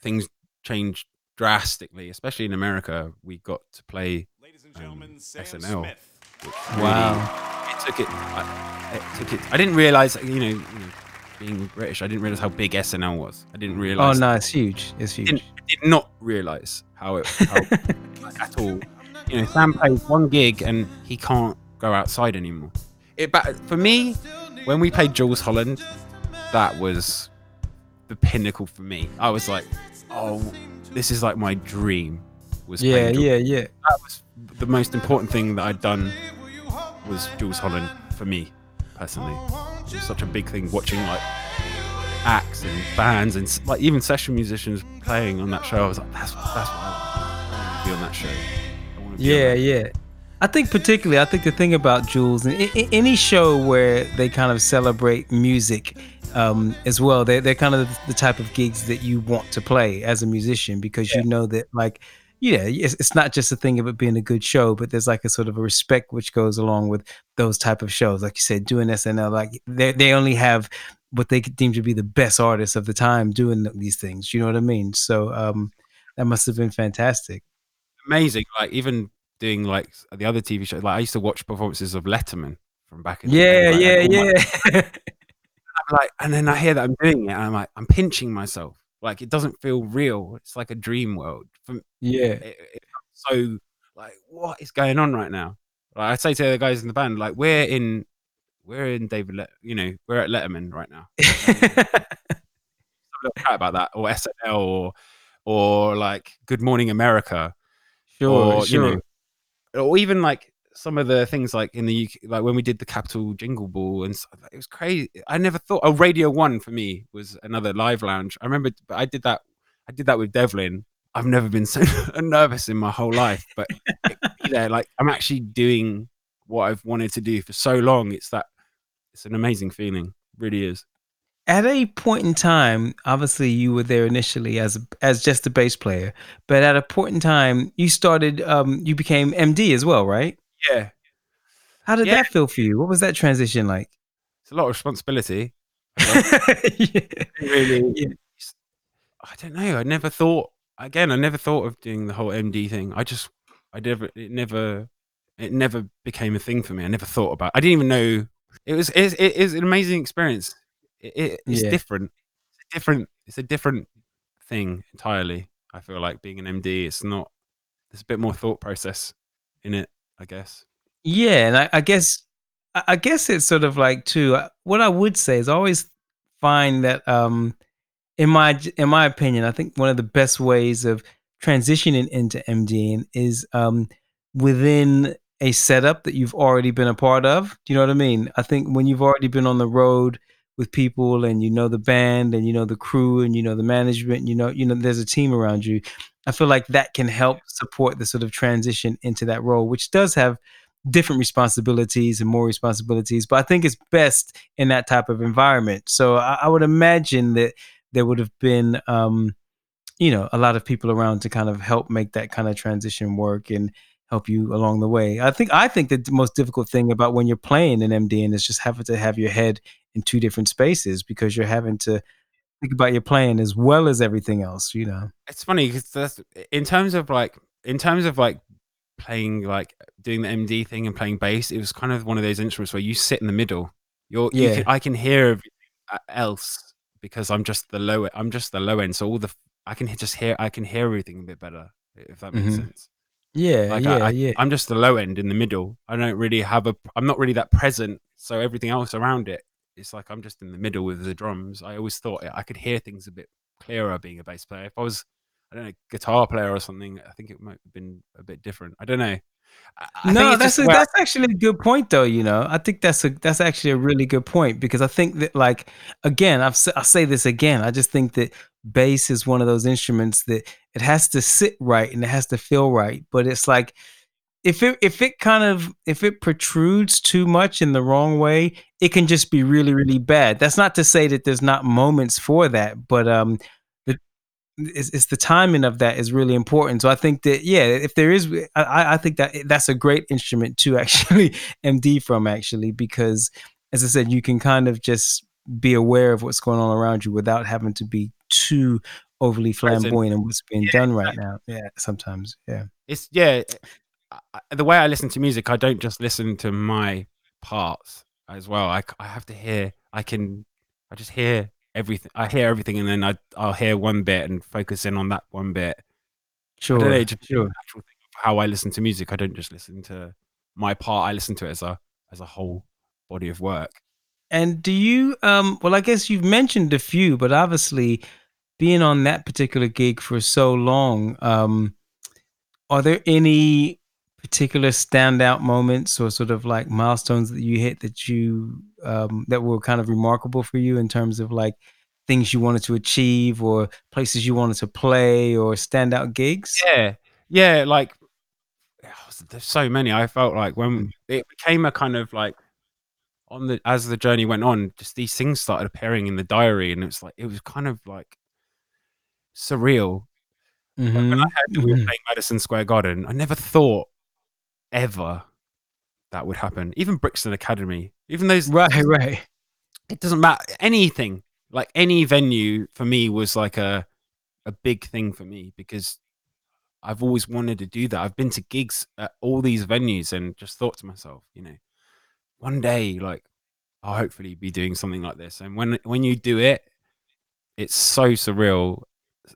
things changed drastically, especially in America. We got to play um, SNL. wow! it took it, I, it took it. I didn't realize, you know, you know, being British, I didn't realize how big SNL was. I didn't realize. Oh no, it's huge. It's huge. I did, I did not realize how it how, at all you know, Sam plays one gig and he can't go outside anymore. It, but for me, when we played Jools Holland, that was the pinnacle for me. I was like, oh, this is like my dream. Was yeah, yeah, yeah. That was the most important thing that I'd done. Was Jools Holland for me personally. It was such a big thing watching like acts and bands and like even session musicians playing on that show. I was like, that's that's what I want to be on that show. Yeah, yeah. I think particularly, I think the thing about Jools and any show where they kind of celebrate music um, as well, they're, they're kind of the type of gigs that you want to play as a musician because yeah. you know that like, yeah, it's, it's not just a thing of it being a good show, but there's like a sort of a respect which goes along with those type of shows. Like you said, doing SNL, like they they only have what they deem to be the best artists of the time doing these things. You know what I mean? So um, that must have been fantastic amazing. Like even doing like the other TV shows. Like I used to watch performances of Letterman from back in yeah, day. Like, yeah, yeah. I'm like, and then I hear that I'm doing it, and I'm like, I'm pinching myself. Like it doesn't feel real. It's like a dream world. From yeah, it, it, so like, what is going on right now? Like I say to the guys in the band, like we're in, we're in David, Let- you know, we're at Letterman right now. chat about that, or SNL, or or like Good Morning America Sure, or, sure. You know, or even like some of the things like in the UK, like when we did the Capital Jingle Ball, and stuff, it was crazy. I never thought. Oh, Radio One for me was another live lounge. I remember, but I did that. I did that with Devlin. I've never been so nervous in my whole life, but yeah, like I'm actually doing what I've wanted to do for so long. It's that. It's an amazing feeling. really is at a point in time, obviously you were there initially as as just a bass player, but at a point in time you started um you became MD as well, right? Yeah. How did yeah. that feel for you? What was that transition like? it's a lot of responsibility. yeah. Really, Yeah. I don't know. I never thought again. I never thought of doing the whole MD thing. I just, I never, it never, it never became a thing for me. I never thought about. I didn't even know it was. It, it is an amazing experience. It, it, it's Yeah. different. It's different. It's a different thing entirely. I feel like being an MD. It's not. There's a bit more thought process in it. I guess. Yeah, and I, I guess I guess it's sort of like too. What I would say is I always find that, um, in my in my opinion, I think one of the best ways of transitioning into MDing is um, within a setup that you've already been a part of. Do you know what I mean? I think when you've already been on the road with people and you know the band and you know the crew and you know the management, you know you know there's a team around you. I feel like that can help support the sort of transition into that role, which does have different responsibilities and more responsibilities. But I think it's best in that type of environment. So I, I would imagine that there would have been, um, you know, a lot of people around to kind of help make that kind of transition work and help you along the way. I think I think the most difficult thing about when you're playing an MDing is just having to have your head in two different spaces because you're having to think about your playing as well as everything else. You know. it's funny because that's in terms of like in terms of like playing like doing the MD thing and playing bass. It was kind of one of those instruments where you sit in the middle. You're, you Yeah. can, I can hear everything uh, else because I'm just the low. I'm just the low end. So all the I can just hear. I can hear everything a bit better if that makes Mhm. sense. Yeah, Like yeah, I, I, yeah. I'm just the low end in the middle. I don't really have a. I'm not really that present. So everything else around it, it's like I'm just in the middle with the drums. I always thought I could hear things a bit clearer being a bass player. If I was, I don't know, guitar player or something, I think it might have been a bit different. I don't know. I, I no, that's a, where- that's actually a good point, though. You know, I think that's a that's actually a really good point because I think that, like, again, I've I'll say this again. I just think that bass is one of those instruments that it has to sit right and it has to feel right. But it's like if it if it kind of if it protrudes too much in the wrong way, it can just be really really bad. That's not to say that there's not moments for that, but um, it's, it's the timing of that is really important. So I think that yeah, if there is, I, I think that that's a great instrument to actually MD from actually because as I said, you can kind of just be aware of what's going on around you without having to be too overly flamboyant in what's being Yeah, done right now. Yeah, sometimes. Yeah. it's yeah the way i listen to music i don't just listen to my parts as well I, I have to hear i can i just hear everything i hear everything and then I, i'll hear one bit and focus in on that one bit Sure. Know, sure. the natural thing of how i listen to music i don't just listen to my part i listen to it as a as a whole body of work And do you um well I guess you've mentioned a few, but obviously being on that particular gig for so long, um are there any particular standout moments or sort of like milestones that you hit that you um that were kind of remarkable for you in terms of like things you wanted to achieve or places you wanted to play or standout gigs? yeah. Yeah like there's so many. I felt like when it became a kind of like on the as the journey went on just these things started appearing in the diary and it's like it was kind of like surreal Like, when i Mhm, heard that we were mhm. playing madison square garden i never thought ever that would happen even brixton academy even those Right, right. it doesn't matter anything like any venue for me was like a a big thing for me because I've always wanted to do that. I've been to gigs at all these venues and just thought to myself, you know, one day like I'll hopefully be doing something like this. And when when you do it, it's so surreal,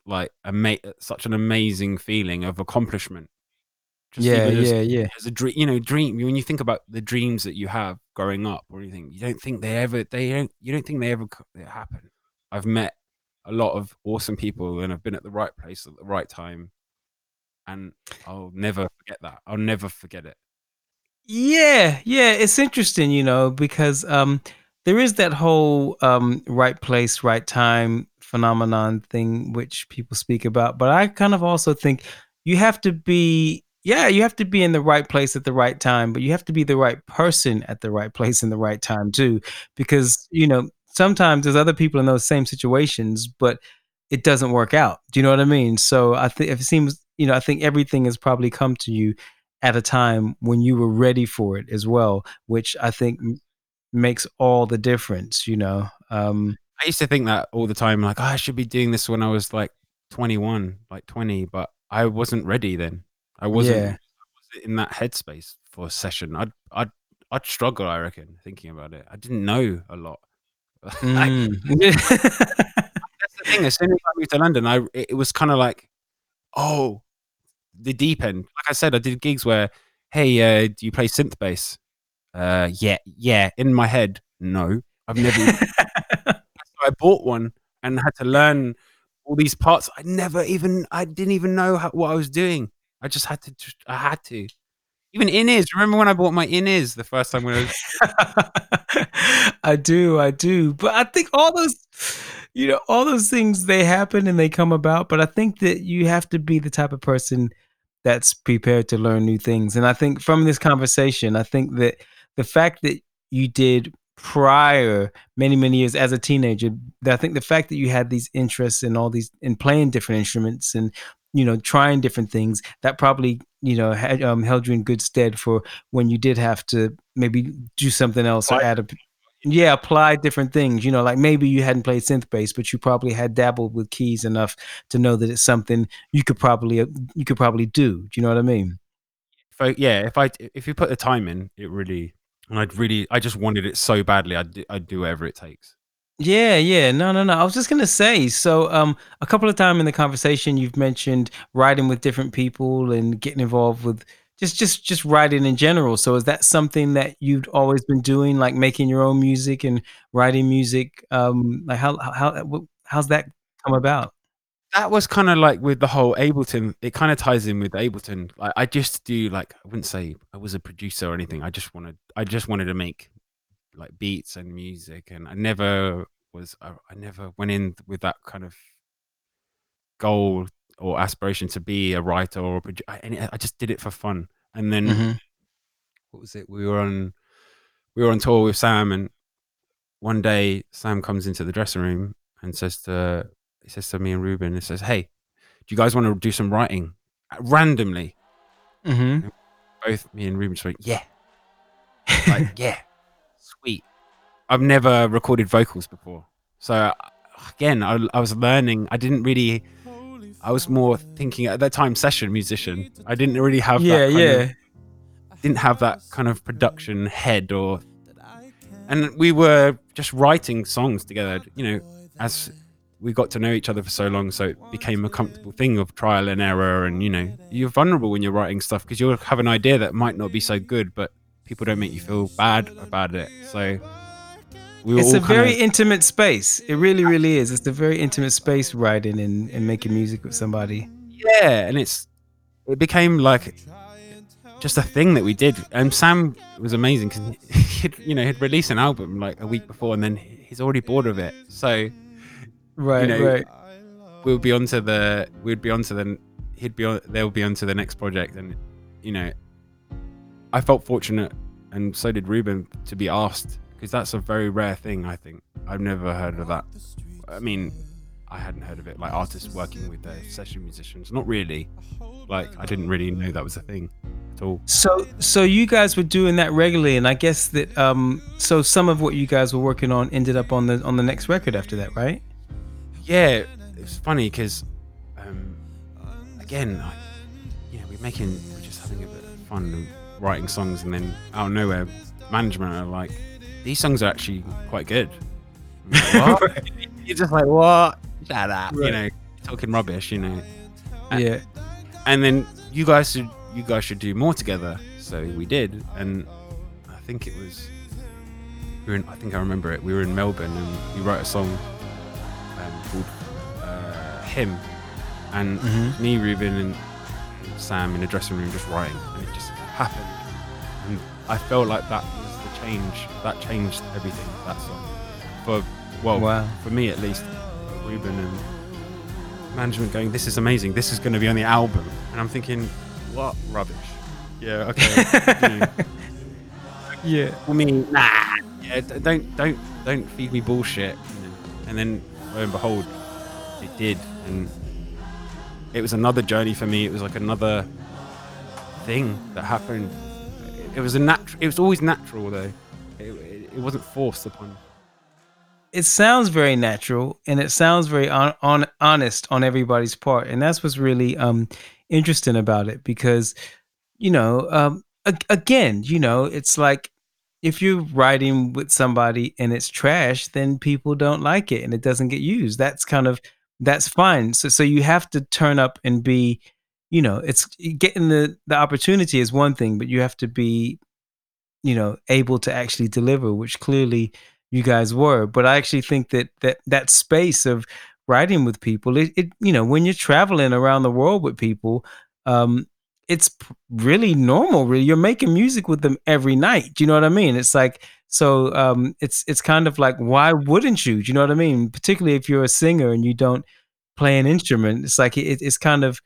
like ama- such an amazing feeling of accomplishment. Just Yeah, even as- yeah, yeah. as a dream you know dream when you think about the dreams that you have growing up or anything you don't think they ever they don't you don't think they ever they happen i've met a lot of awesome people and i've been at the right place at the right time and i'll never forget that i'll never forget it Yeah, yeah, it's interesting, you know, because um there is that whole um right place, right time phenomenon thing which people speak about, but I kind of also think you have to be yeah, you have to be in the right place at the right time, but you have to be the right person at the right place in the right time too because, you know, sometimes there's other people in those same situations, but it doesn't work out. Do you know what I mean? So I think it seems, you know, I think everything has probably come to you at a time when you were ready for it as well, which I think makes all the difference. You know. Um, I used to think that all the time, like oh, I should be doing this when I was like 21, like 20, but I wasn't ready then. I wasn't, Yeah. I wasn't in that headspace for a session. I'd, I'd, I'd struggle, I reckon, thinking about it. I didn't know a lot. Mm. that's the thing. As soon as I moved to London, I it, it was kind of like, oh, the deep end. Like I said, I did gigs where, hey, uh, do you play synth bass? Uh, yeah, yeah. In my head, no, I've never. even- I bought one and had to learn all these parts. I never even, I didn't even know how, what I was doing. I just had to, just, I had to. Even in ears. Remember when I bought my in ears the first time when I was I do, I do. But I think all those, you know, all those things they happen and they come about. But I think that you have to be the type of person that's prepared to learn new things. And I think from this conversation, I think that the fact that you did prior many many years as a teenager i think the fact that you had these interests in all these in playing different instruments and you know trying different things that probably you know had, um, held you in good stead for when you did have to maybe do something else or Apply- add a yeah apply different things you know like maybe you hadn't played synth bass but you probably had dabbled with keys enough to know that it's something you could probably you could probably do do you know what i mean? If I, yeah, if I if you put the time in, it really and I'd really I just wanted it so badly. I'd I'd do whatever it takes. Yeah, yeah. No, no, no. I was just gonna say, so um a couple of times in the conversation you've mentioned writing with different people and getting involved with just just just writing in general. So is that something that you've always been doing, like making your own music and writing music? Um like how how how's that come about? That was kind of like with the whole Ableton. It kind of ties in with Ableton. Like I just do like I wouldn't say I was a producer or anything. I just wanted I just wanted to make like beats and music, and I never was I, I never went in with that kind of goal or aspiration to be a writer or a producer. I, I just did it for fun. And then Mhm. what was it? We were on we were on tour with Sam, and one day Sam comes into the dressing room and says to he says to me and Ruben, he says, "Hey, do you guys want to do some writing?" Randomly, Mhm. both me and Ruben just went, "Yeah, like yeah, sweet." I've never recorded vocals before, so again, I, I was learning. I didn't really. I was more thinking at that time session musician. I didn't really have Yeah, that kind yeah. of didn't have that kind of production head or and we were just writing songs together you know as we got to know each other for so long so it became a comfortable thing of trial and error and you know you're vulnerable when you're writing stuff because you'll have an idea that might not be so good but people don't make you feel bad about it so we were It's a very of, intimate space. It really, really is. It's a very intimate space writing and, and making music with somebody. yeah and it's it became like just a thing that we did and sam was amazing because he'd you know he'd release an album like a week before and then he's already bored of it so Right, know, right. we'll be on to the we'd be on to the he'd be on they'll be on to the next project. And you know i felt fortunate and so did ruben to be asked because that's a very rare thing i think. I've never heard of that. I mean i hadn't heard of it like artists working with their session musicians. Not really. Like i didn't really know that was a thing at all. So so you guys were doing that regularly and I guess that um so some of what you guys were working on ended up on the on the next record after that, right? Yeah it's funny because um again I, you know we're making we're just having a bit of fun and writing songs and then out of nowhere management are like these songs are actually quite good. Like, you're just like what? Shut up you know talking rubbish you know. Uh, Yeah. and then you guys should you guys should do more together. So we did and i think it was we were in, i think i remember it we were in melbourne and we wrote a song um, called uh, him and Mhm. me ruben and sam in the dressing room just writing and it just happened and i felt like that was the change that changed everything that song for well Wow. for me at least ruben and management going this is amazing this is going to be on the album and i'm thinking what rubbish yeah okay Yeah. I mean, nah, yeah, don't don't don't feed me bullshit. And then lo and behold, it did, and it was another journey for me. It was like another thing that happened. It, was a natural. It was always natural though. It, it, it wasn't forced upon. It sounds very natural, and it sounds very on, on honest on everybody's part, and that's what's really um interesting about it because you know um again you know it's like if you're writing with somebody and it's trash, then people don't like it and it doesn't get used. That's kind of that's fine. So so you have to turn up and be, you know, it's getting the the opportunity is one thing, but you have to be, you know, able to actually deliver, which clearly you guys were. But I actually think that that that space of writing with people, it, it you know, when you're traveling around the world with people, um, it's really normal. Really, you're making music with them every night. Do you know what I mean? It's like so. Um, it's it's kind of like why wouldn't you? Do you know what I mean? Particularly if you're a singer and you don't play an instrument, it's like it, it's kind of.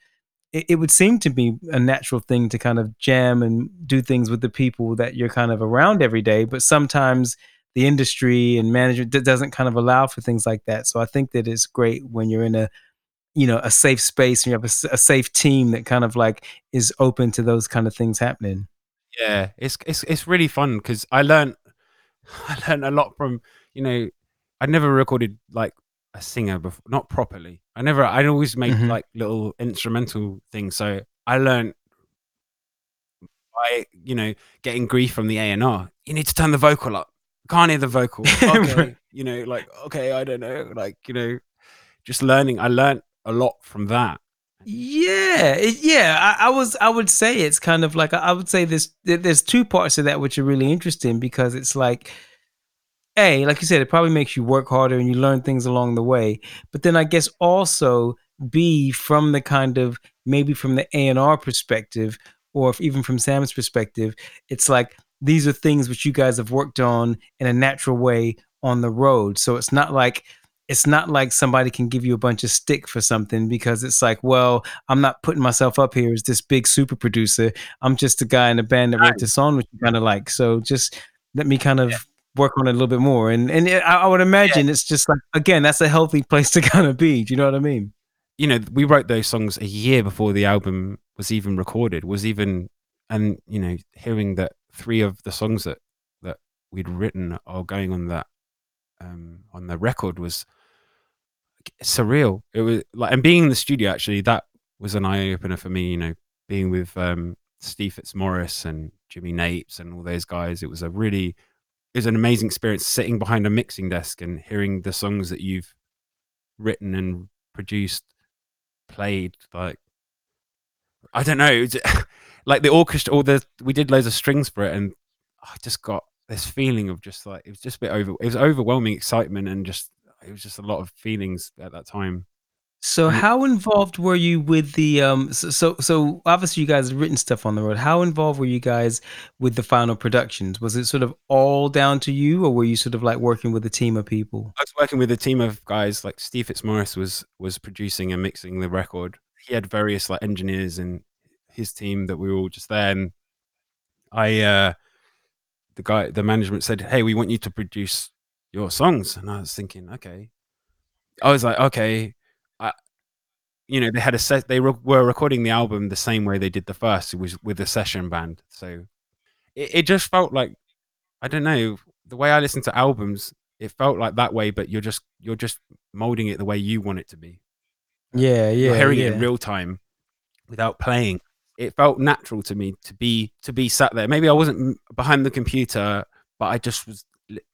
It, it would seem to be a natural thing to kind of jam and do things with the people that you're kind of around every day, but sometimes the industry and management doesn't kind of allow for things like that. So I think that it's great when you're in a you know a safe space and you have a, a, safe team that kind of like is open to those kind of things happening. Yeah it's it's it's really fun because i learned i learned a lot from you know i never recorded like a singer before not properly. I never i always make mm-hmm. like little instrumental things so i learned by you know getting grief from the a&r you need to turn the vocal up. Can't hear the vocal. Okay you know like okay i don't know like you know just learning. I learned a lot from that. Yeah, yeah. I, I, was, I would say it's kind of like I would say there's there's two parts of that which are really interesting because it's like, a like you said, it probably makes you work harder and you learn things along the way. But then I guess also b from the kind of maybe from the A and R perspective, or even from Sam's perspective, it's like these are things which you guys have worked on in a natural way on the road. So it's not like it's not like somebody can give you a bunch of stick for something because it's like, well, I'm not putting myself up here as this big super producer. I'm just a guy in a band that wrote this song, which you kind of like. So just let me kind of yeah. work on it a little bit more. And and it, I, would imagine yeah. it's just like again, that's a healthy place to kind of be. Do you know what I mean? You know, we wrote those songs a year before the album was even recorded. Was even and you know, hearing that three of the songs that that we'd written are going on that um on the record was surreal. It was like, and being in the studio actually, that was an eye opener for me. You know, being with um, Steve Fitzmaurice and Jimmy Napes and all those guys. It was a really, it was an amazing experience sitting behind a mixing desk and hearing the songs that you've written and produced played. Like, I don't know, was, like the orchestra. All the we did loads of strings for it, and I just got this feeling of just like it was just a bit over. It was overwhelming excitement and just it was just a lot of feelings at that time. So how involved were you with the um so, so so obviously you guys have written stuff on the road. How involved were you guys with the final productions? Was it sort of all down to you or were you sort of like working with a team of people? I was working with a team of guys like Steve Fitzmaurice was was producing and mixing the record. He had various like engineers and his team that we were all just there and I uh the guy the management said, "Hey, we want you to produce your songs. And i was thinking okay. I was like okay i you know they had a set they re- were recording the album the same way they did the first it was with a session band. So it, it just felt like i don't know the way i listen to albums it felt like that way but you're just you're just molding it the way you want it to be. Yeah yeah you're hearing yeah. it in real time without playing. It felt natural to me to be to be sat there. Maybe i wasn't behind the computer but i just was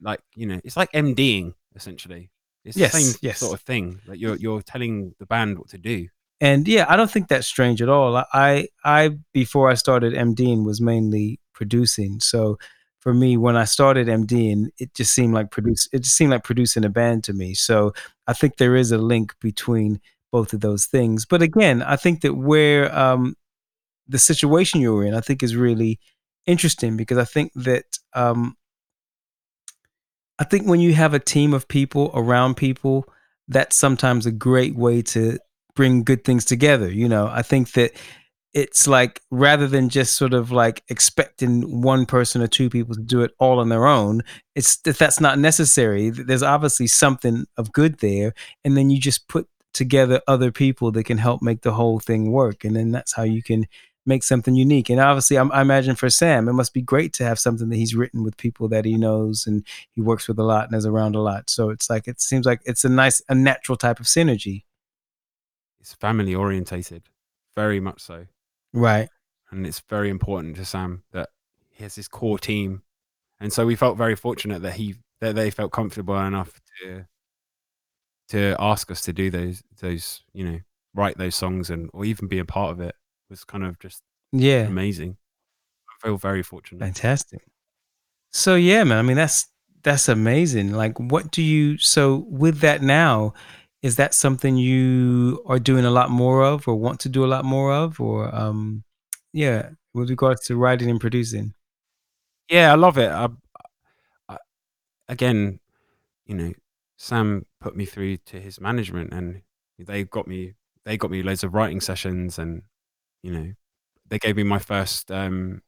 like you know it's like MDing essentially. It's yes, the same yes. sort of thing. Like you're you're telling the band what to do. And yeah, I don't think that's strange at all. I I before I started MDing was mainly producing. So for me, when I started MDing, it just seemed like produce. It just seemed like producing a band to me. So I think there is a link between both of those things. But again, I think that where um, the situation you're in, I think is really interesting because I think that um, I think when you have a team of people around people, that's sometimes a great way to bring good things together. You know, I think that it's like rather than just sort of like expecting one person or two people to do it all on their own, it's if that's not necessary. There's obviously something of good there, and then you just put together other people that can help make the whole thing work, and then that's how you can make something unique. And obviously, I'm, I imagine for Sam, it must be great to have something that he's written with people that he knows and he works with a lot and is around a lot. So it's like it seems like it's a nice, a natural type of synergy. It's family orientated, very much so. Right. And it's very important to Sam that he has this core team, and so we felt very fortunate that he that they felt comfortable enough to to ask us to do those those you know write those songs and or even be a part of it was kind of just Yeah. amazing. I feel very fortunate. Fantastic. So yeah, man. I mean, that's that's amazing. Like, what do you? So with that now, is that something you are doing a lot more of, or want to do a lot more of, or um, yeah, with regards to writing and producing? Yeah, I love it. I, I, again, you know, Sam put me through to his management, and they got me. They got me loads of writing sessions, and you know, they gave me my first um,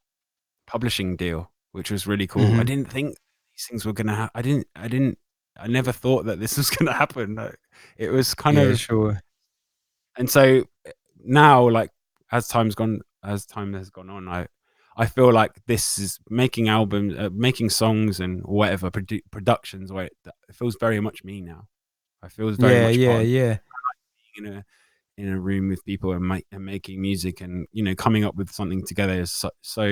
publishing deal, which was really cool. I Mhm. didn't think these things were gonna. Ha- I didn't. I didn't. I never thought that this was gonna happen. It was kind yeah, of sure. and so now like as time's gone as time has gone on i i feel like this is making albums uh, making songs and whatever produ- productions where it, it feels very much me now i feel very Yeah, much yeah, yeah. being in a in a room with people and, make, and making music and you know coming up with something together is so, so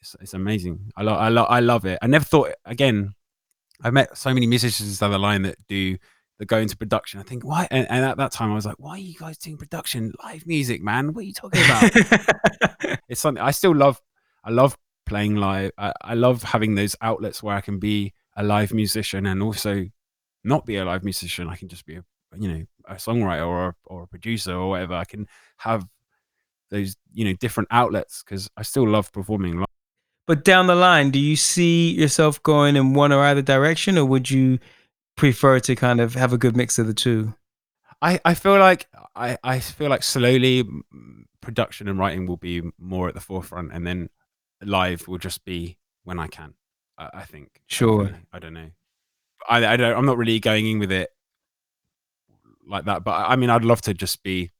it's, it's amazing i love I, lo- I love it i never thought again i met so many musicians down the line that do that go into production i think why and, and at that time i was like why are you guys doing production live music man what are you talking about it's something I still love. I love playing live. I, I love having those outlets where I can be a live musician and also not be a live musician. I can just be a you know a songwriter or a, or a producer or whatever. I can have those you know different outlets because I still love performing. live. but down the line, do you see yourself going in one or either direction, or would you prefer to kind of have a good mix of the two? I I feel like I I feel like slowly production and writing will be more at the forefront, and then live will just be when I can. I, I think. Sure. I don't know. I I don't. I'm not really going in with it like that, but I mean, I'd love to just be,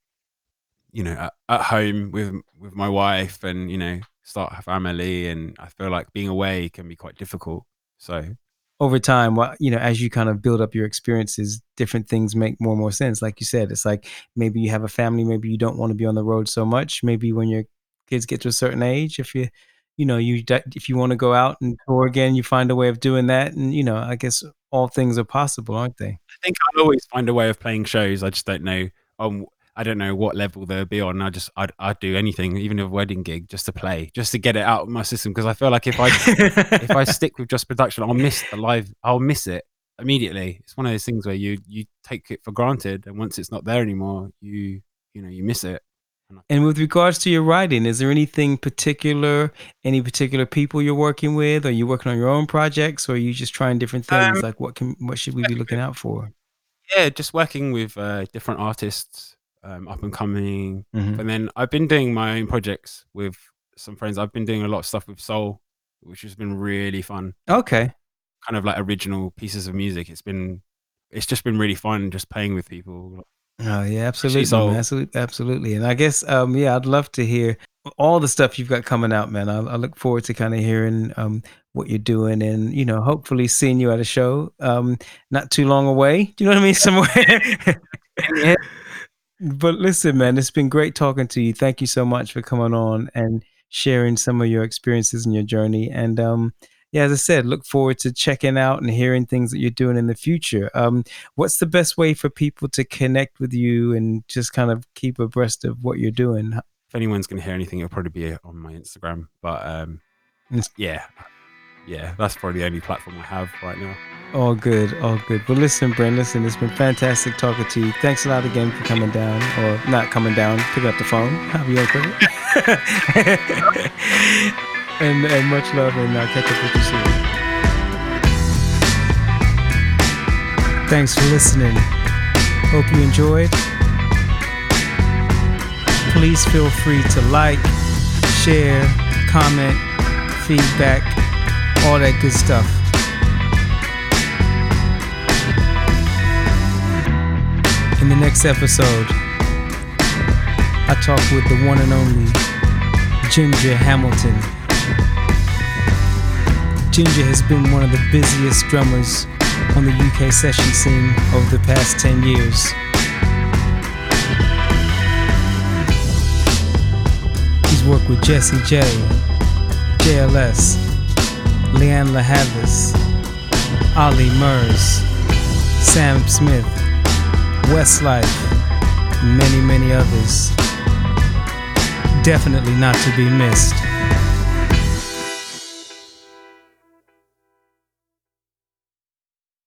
you know, at, at home with with my wife, and you know, start a family. And I feel like being away can be quite difficult. So over time what you know as you kind of build up your experiences different things make more and more sense like you said it's like maybe you have a family maybe you don't want to be on the road so much maybe when your kids get to a certain age if you you know you if you want to go out and tour again you find a way of doing that and you know i guess all things are possible aren't they think I'll always find a way of playing shows. I just don't know. Um, I don't know what level they'll be on. I just I'd I'd do anything, even a wedding gig, just to play, just to get it out of my system. Because I feel like if I if I stick with just production, I'll miss the live. I'll miss it immediately. It's one of those things where you you take it for granted, and once it's not there anymore, you you know you miss it. And with regards to your writing is there anything particular any particular people you're working with are you working on your own projects or are you just trying different things Um, like what can what should we be looking out for Yeah, just working with uh, different artists, um, up and coming, Mhm. and then I've been doing my own projects with some friends. I've been doing a lot of stuff with Soul, which has been really fun. okay kind of like original pieces of music. It's been it's just been really fun just playing with people. Oh yeah, absolutely, so- man. absolutely, absolutely. And I guess, um, yeah, I'd love to hear all the stuff you've got coming out, man. I, I look forward to kind of hearing um, what you're doing, and you know, hopefully seeing you at a show, um, not too long away. Do you know what I mean? Somewhere. Yeah. But listen, man, it's been great talking to you. Thank you so much for coming on and sharing some of your experiences and your journey. And um, yeah, as I said, look forward to checking out and hearing things that you're doing in the future. Um, what's the best way for people to connect with you and just kind of keep abreast of what you're doing? If anyone's going to hear anything, it'll probably be on my Instagram. But um, yeah, yeah, that's probably the only platform I have right now. All good, all good. But listen, Brent, listen, it's been fantastic talking to you. Thanks a lot again for coming down, or not coming down, picking up the phone, want to put it. and, and much love, and I'll catch up with you soon. Thanks for listening. Hope you enjoyed. Please feel free to like, share, comment, feedback, all that good stuff. In the next episode, I talk with the one and only Ginger Hamilton. Ginger has been one of the busiest drummers on the UK session scene over the past 10 years. He's worked with Jessie J, JLS, Lianne La Olly Murs, Sam Smith, Westlife, and many, many others. Definitely not to be missed.